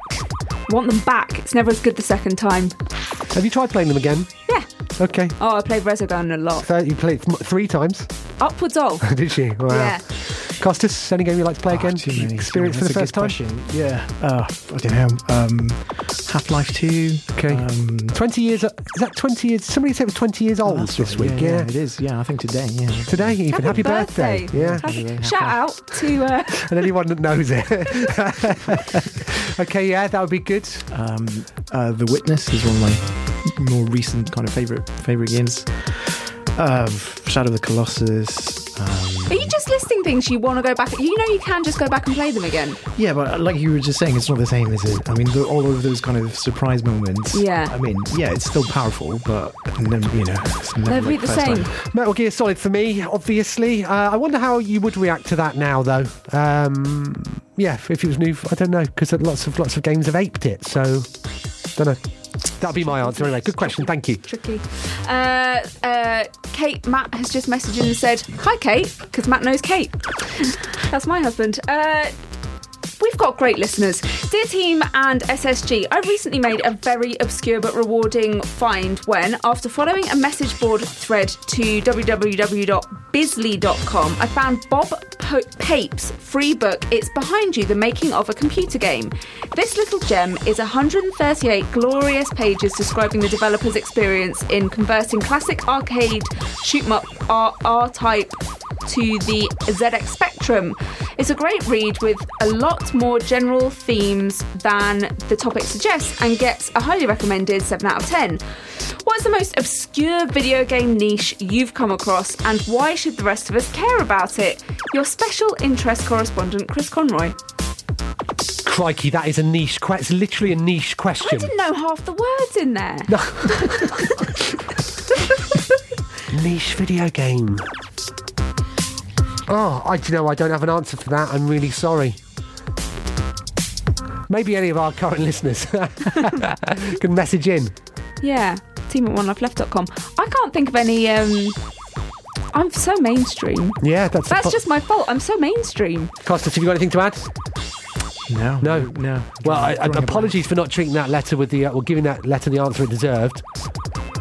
I want them back. It's never as good the second time. Have you tried playing them again? Yeah. Okay. Oh, I played Resogun a lot. So you played th- three times, Upwards of. did you? Wow. Yeah. Costas, any game you'd like to play Oh, again? too many. Experience for the first time? question. Yeah. Uh, I don't know. Um, Half Life 2. Okay. Um, 20 years, is that 20 years? Somebody said it was 20 years old that's this right, week. Yeah, Yeah. yeah, it is. Yeah, I think today. Yeah. Today, even. Happy, birthday. Yeah. Happy- Shout out to. Uh, and anyone that knows it. okay, yeah, that would be good. Um, uh, the Witness is one of my more recent kind of favorite favorite games. Uh, Shadow of the Colossus. Um, are you just listing things you want to go back? You know, you can just go back and play them again. yeah, but like you were just saying, it's not the same, is it? I mean, the, all of those kind of surprise moments. Yeah. I mean, yeah, it's still powerful, but then, you know, it's never Never like be the same. time. Metal Gear Solid for me, obviously. Uh, I wonder how you would react to that now, though. Um, yeah, if it was new, I don't know, because lots of lots of games have aped it. So, don't know. That'll be my answer anyway. Good question. Thank you. tricky. Uh, uh, Kate, Matt has just messaged and said, Hi, Kate, because Matt knows Kate. That's my husband. Uh, We've got great listeners. Dear team and SSG, I recently made a very obscure but rewarding find when, after following a message board thread to www.bizzley.com, I found Bob Pape's free book, It's Behind You, The Making of a Computer Game. This little gem is 138 glorious pages describing the developer's experience in converting classic arcade shoot 'em up R- R-type to the ZX Spectrum. It's a great read with a lot more general themes than the topic suggests and gets a highly recommended 7 out of 10. What's the most obscure video game niche you've come across and why should the rest of us care about it? Your special interest correspondent, Chris Conroy. Crikey, that is a niche. Que- it's literally a niche question. I didn't know half the words in there. Niche video game. Oh, I do you know I don't have an answer for that. I'm really sorry. Maybe any of our current listeners can message in. Yeah, team at onelifeleft.com. I can't think of any. Um, I'm so mainstream. Yeah, that's That's po- just my fault. I'm so mainstream. Costas, have you got anything to add? No. No. No. Well, I, I, Drawing a blank. apologies for not treating that letter with the, uh, or giving that letter the answer it deserved.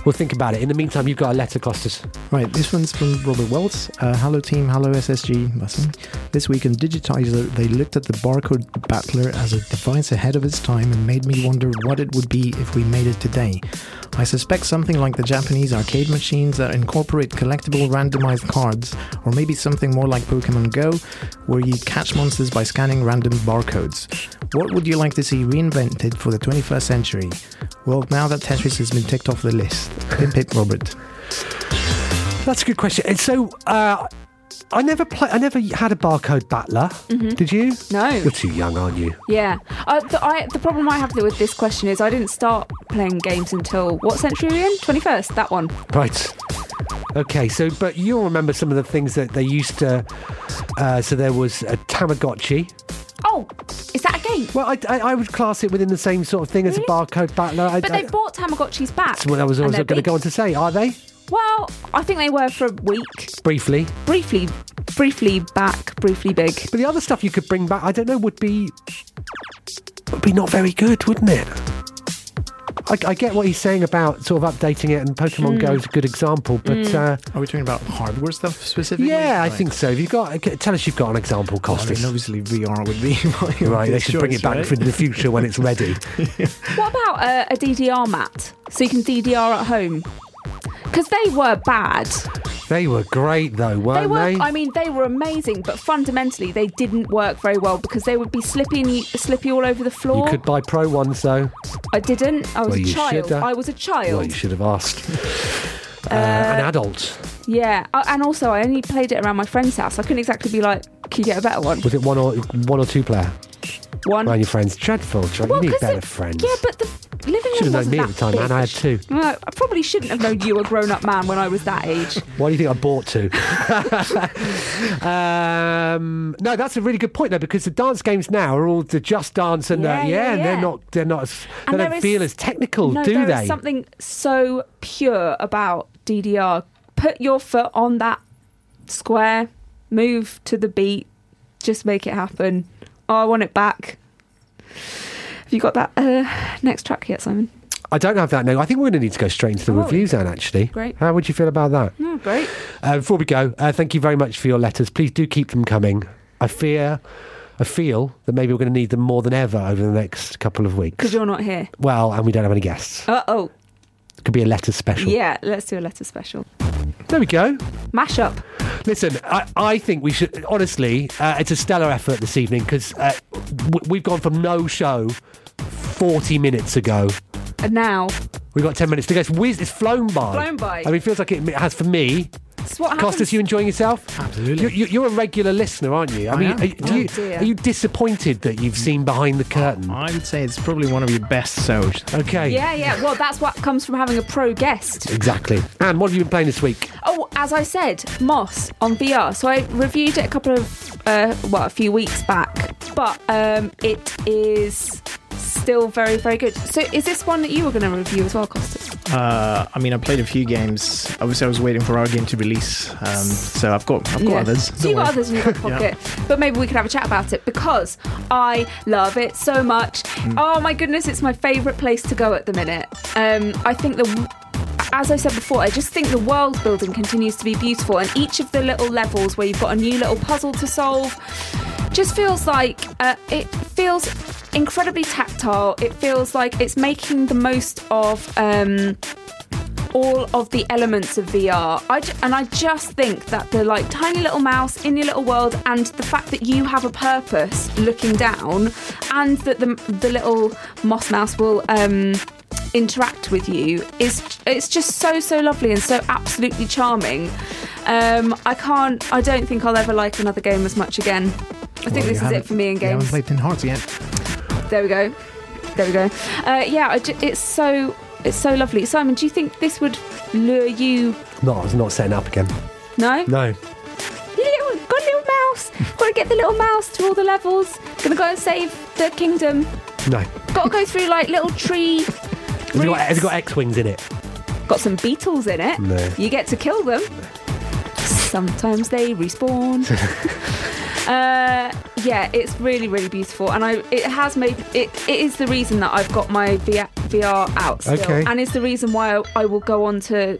We'll think about it. In the meantime, you've got a letter, Costas. Right, this one's from Robert Wells. Uh, hello team, hello SSG. This week in Digitiser, they looked at the barcode battler as a device ahead of its time and made me wonder what it would be if we made it today. I suspect something like the Japanese arcade machines that incorporate collectible randomized cards, or maybe something more like Pokemon Go, where you catch monsters by scanning random barcodes. What would you like to see reinvented for the 21st century? Well, now that Tetris has been ticked off the list. Pimp it, Robert. That's a good question. And so, uh, I never play. I never had a barcode battler. Did you? No. You're too young, aren't you? Yeah. Uh, the, I, the problem I have with this question is I didn't start playing games until what century are we in? 21st, that one. Right. Okay, so but you'll remember some of the things that they used to. Uh, so there was a Tamagotchi. Oh, is that a game? Well, I, I, I would class it within the same sort of thing as a Really? barcode battler. I, But I, they bought Tamagotchis back. that's what I was, and was they're going to go on to say. Are they Well, I think they were for a week. briefly? Briefly, briefly back, briefly big. But the other stuff you could bring back, I don't know, would be would be not very good, wouldn't it? I, I get what he's saying about sort of updating it, and Pokemon Hmm. Go is a good example. But uh, Are we talking about hardware stuff specifically? yeah, I think so. Have you got? Tell us you've got an example, Well, I mean, obviously VR would be my Right, they obvious should bring it back right? for the future when it's ready. What about uh, a DDR mat? So you can DDR at home? Because they were bad. They were great though, weren't They They were, they? I mean, they were amazing, but fundamentally they didn't work very well because they would be slippy, slippy all over the floor. you could buy pro ones though. I didn't. I was Well, a child. uh, I was a child. Well, you should have asked. Uh, an adult. yeah, Uh, and also I only played it around my friend's house. I couldn't exactly be like, "Can you get a better one?" Was it one or one or two player? One. Around your friends. Dreadful. Dread- Well, you need better it- friends. Yeah, but the living room should have known me at the time, and I had two. Well, I probably shouldn't have known you a grown-up man when I was that age. Why do you think I bought two? um, no, that's a really good point though, because the dance games now are all the Just Dance and Yeah, uh, yeah, and they're not they're not as, they don't is- feel as technical, no, do they? something so pure about DDR. Put your foot on that square, move to the beat, just make it happen. Oh, I want it back. Have you got that uh, next track yet, Simon? I don't have that now. I think we're going to need to go straight into the Oh, reviews, Anne. Actually, Great. How would you feel about that? Oh, great. Uh, before we go, uh, thank you very much for your letters. Please do keep them coming. I fear, I feel that maybe we're going to need them more than ever over the next couple of weeks. Because you're not here. Well, and we don't have any guests. Uh oh. Could be a letter special. Yeah, let's do a letter special. There we go. Mash up. Listen, I, I think we should. Honestly, uh, it's a stellar effort this evening because uh, w- we've gone from no show 40 minutes ago. And now, We've got 10 minutes to go. It's, whiz, it's flown by. Flown by. I mean, it feels like it has for me. It's what happens. Costas, you enjoying yourself? Absolutely. You're, you're- you're a regular listener, aren't you? I, I mean, am. Are, do Oh, you, dear. are you disappointed that you've seen behind the curtain? I would say it's probably one of your best shows. Okay. Yeah, yeah. Well, that's what comes from having a pro guest. Exactly. And what have you been playing this week? Oh, as I said, Moss on VR. So I reviewed it a couple of, uh, well, a few weeks back, but um, it is still very, very good. So is this one that you were going to review as well, Costas? Uh, I mean, I played a few games. Obviously, I was waiting for our game to release, um, so I've got I've got Yeah. others. So you got others in your pocket, but maybe we could have a chat about it because I love it so much. Mm. Oh my goodness, it's my favourite place to go at the minute. Um, I think the. As I said before, I just think the world building continues to be beautiful, and each of the little levels where you've got a new little puzzle to solve just feels like uh, it feels incredibly tactile. It feels like it's making the most of um, all of the elements of VR. I ju- and I just think that the like tiny little mouse in your little world, and the fact that you have a purpose looking down, and that the the little moss mouse will. Um, interact with you is it's just so so lovely and so absolutely charming um i can't i don't think i'll ever like another game as much again i think Well, this is it for me in You haven't played Tin Hearts yet. there we go there we go uh, yeah I ju- it's so it's so lovely simon do you think this would lure you No, I was not setting up again. no No. little, got a little mouse. Got to get the little mouse to all the levels. Gonna go and save the kingdom. No. Got to go through like little tree. Has it got, has it got X Wings in it? Got some beetles in it. No. You get to kill them. Sometimes they respawn. uh, yeah, it's really, really beautiful, and I it has made it. It is the reason that I've got my VR, VR out still, Okay. and it's the reason why I, I will go on to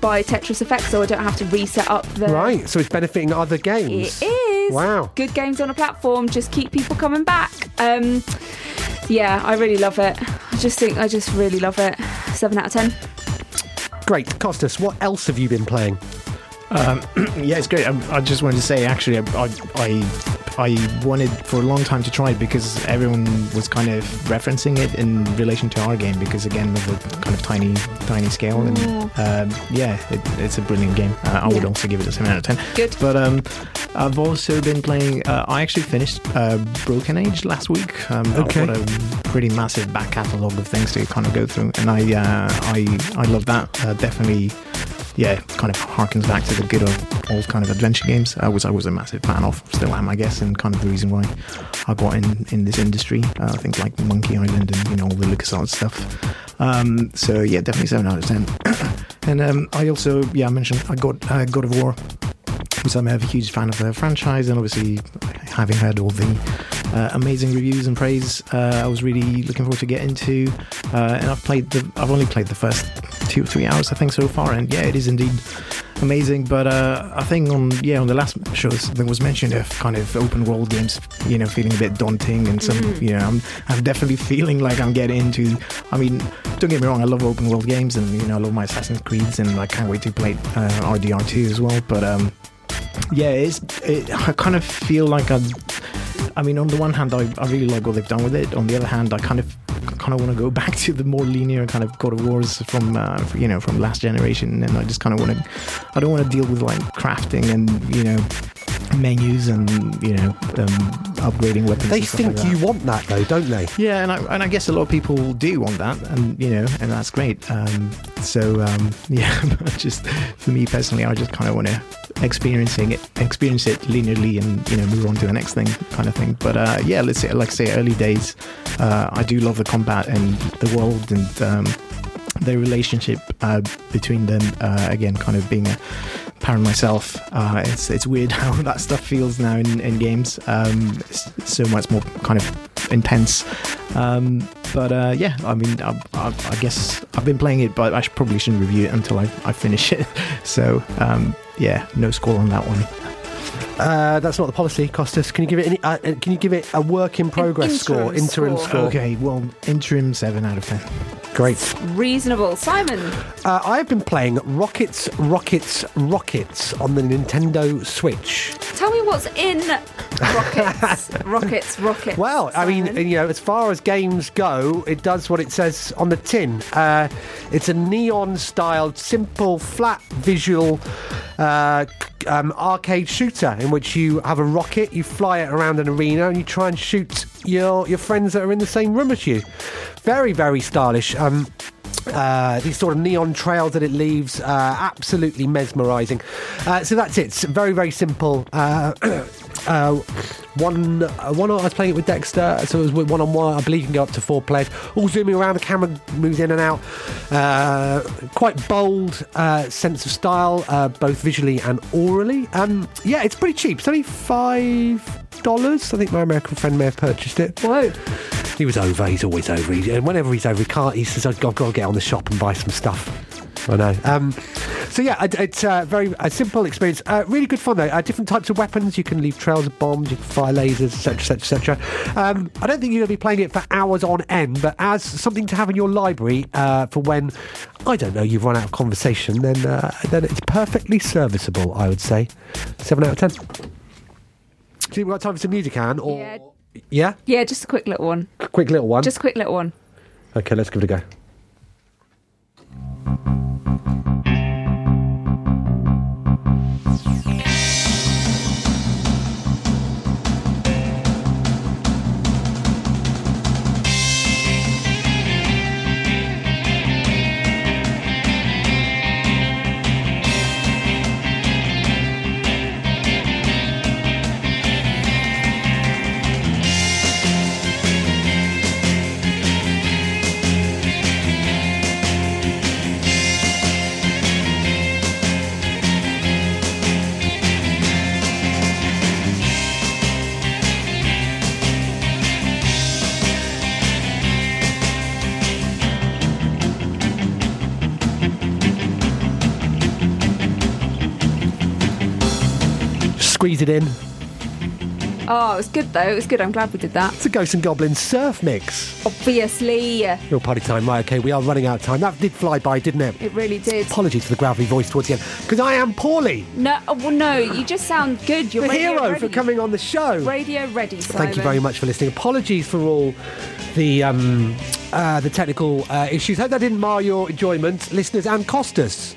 buy Tetris Effect, so I don't have to reset up the. Right, so it's benefiting other games. It is. Wow. Good games on a platform just keep people coming back. Um, yeah, I really love it. I just think I just really love it. Seven out of ten. Great. Costas, what else have you been playing? Um, yeah, it's great. I, I just wanted to say, actually, I, I I wanted for a long time to try it because everyone was kind of referencing it in relation to our game because again of the kind of tiny tiny scale and um, yeah, it, it's a brilliant game. Uh, I would Yeah. also give it a seven out of ten. Good. But um, I've also been playing. Uh, I actually finished uh, Broken Age last week. Um, Okay. I've got a pretty massive back catalogue of things to kind of go through, and I uh, I I love that. Uh, definitely yeah, kind of harkens back to the good old, old kind of adventure games. I was I was a massive fan of, still am, I guess, and kind of the reason why I got in in this industry. Uh, I think like Monkey Island and you know all the LucasArts stuff. Um, so yeah, definitely seven out of ten. and um, I also yeah I mentioned I got uh, God of War. Because I'm a huge fan of the franchise, and obviously, having heard all the uh, amazing reviews and praise, uh, I was really looking forward to get into. Uh, and I've played the, I've only played the first two or three hours, I think, so far, and yeah, it is indeed amazing. But uh, I think on yeah on the last show there was mentioned of kind of open world games, you know, feeling a bit daunting, and some you know I'm I'm definitely feeling like I'm getting into. I mean, don't get me wrong, I love open world games, and you know I love my Assassin's Creeds, and I can't wait to play uh, RDR2 as well. But um, yeah, it's. It, I kind of feel like I. I mean, on the one hand, I, I really like what they've done with it. On the other hand, I kind of kind of want to go back to the more linear kind of God of Wars from uh, you know from last generation, and I just kind of want to. I don't want to deal with like crafting and you know menus and you know um, upgrading weapons. They think like you want that, though, don't they? Yeah, and I, and I guess a lot of people do want that, and you know, and that's great. Um, so um, yeah, just for me personally, I just kind of want to experiencing it, experience it linearly, and you know, move on to the next thing, kind of thing. But uh, yeah, let's say, like I say, early days, uh, I do love the combat and the world and. Um, the relationship uh, between them, uh, again, kind of being a parent myself, uh, it's it's weird how that stuff feels now in, in games. Um, it's, it's so much more kind of intense. Um, but uh, yeah, I mean, I, I, I guess I've been playing it, but I should, probably shouldn't review it until I, I finish it. So um, yeah, no score on that one. Uh, that's not the policy, Costas. Can you give it any? Uh, can you give it a work in progress score, interim interim score. score? Okay, well, interim seven out of ten. Great. Reasonable. Simon. Uh, I've been playing Rockets, Rockets, Rockets on the Nintendo Switch. Tell me what's in rockets. rockets, rockets. Well, I mean, you know, as far as games go, it does what it says on the tin. Uh, it's a neon-styled, simple, flat visual uh, um, arcade shooter in which you have a rocket, you fly it around an arena, and you try and shoot your your friends that are in the same room as you. Very, very stylish. Um, uh, these sort of neon trails that it leaves, uh, absolutely mesmerising. Uh, so that's it. It's very, very simple. Uh, one, uh, one. I was playing it with Dexter, so it was one on one. I believe you can go up to four players. All zooming around, the camera moves in and out. Uh, quite bold uh, sense of style, uh, both visually and orally. Um, yeah, it's pretty cheap. It's only five dollars. I think my American friend may have purchased it. Whoa. He was over. He's always over. He, and whenever he's over, he can't. He says, "I've got, got to get on the shop and buy some stuff." I know. Um, so yeah, it- it's a very a simple experience. Uh, really good fun though. Uh, different types of weapons. You can leave trails of bombs. You can fire lasers, etc., etc., etc. Um, I don't think you're going to be playing it for hours on end, but as something to have in your library uh, for when I don't know you've run out of conversation, then uh, then it's perfectly serviceable. I would say seven out of ten. Do you we've got time for some music, Anne? Or Yeah. yeah, Yeah, just a quick little one. quick little one. Just a quick little one. Okay, let's give it a go. Thank you. Squeeze it in. Oh, it was good though. It was good. I'm glad we did that. It's a Ghosts and Goblins surf mix. Obviously, Real party time. Right, okay, we are running out of time. That did fly by, didn't it? it really did. Apologies for the gravelly voice towards the end. Because I am poorly, No, oh, well, no, you just sound good. You're the radio hero ready. for coming on the show. Radio ready. Simon. Thank you very much for listening. Apologies for all the um, uh, the technical uh, issues. Hope that didn't mar your enjoyment, listeners and Costas.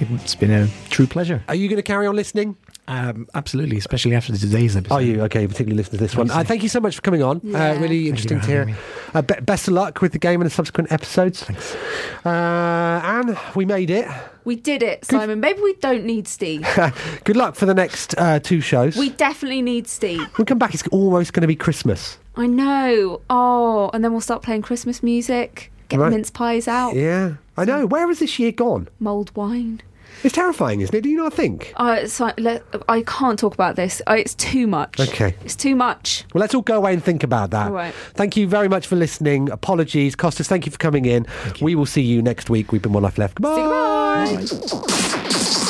It's been a true pleasure. Are you going to carry on listening? Um, absolutely, especially after today's episode. Are you okay? Particularly listen to this one. Uh, thank you so much for coming on. Yeah. Uh, really interesting for to hear. Uh, be- best of luck with the game and the subsequent episodes. Thanks. Uh, Anne, we made it. We did it, Simon. Maybe we don't need Steve. Good luck for the next uh, two shows. we definitely need Steve. we come back. It's almost going to be Christmas. I know. Oh, and then we'll start playing Christmas music. Get Right. mince pies out. Yeah, I know. Where has this year gone? Mulled wine. It's terrifying, isn't it? Do you not think? Uh, so, let, I can't talk about this. Uh, it's too much. Okay. It's too much. Well, let's all go away and think about that. All right. Thank you very much for listening. Apologies. Costas, thank you for coming in. We will see you next week. We've been One Life Left. Goodbye. Say goodbye.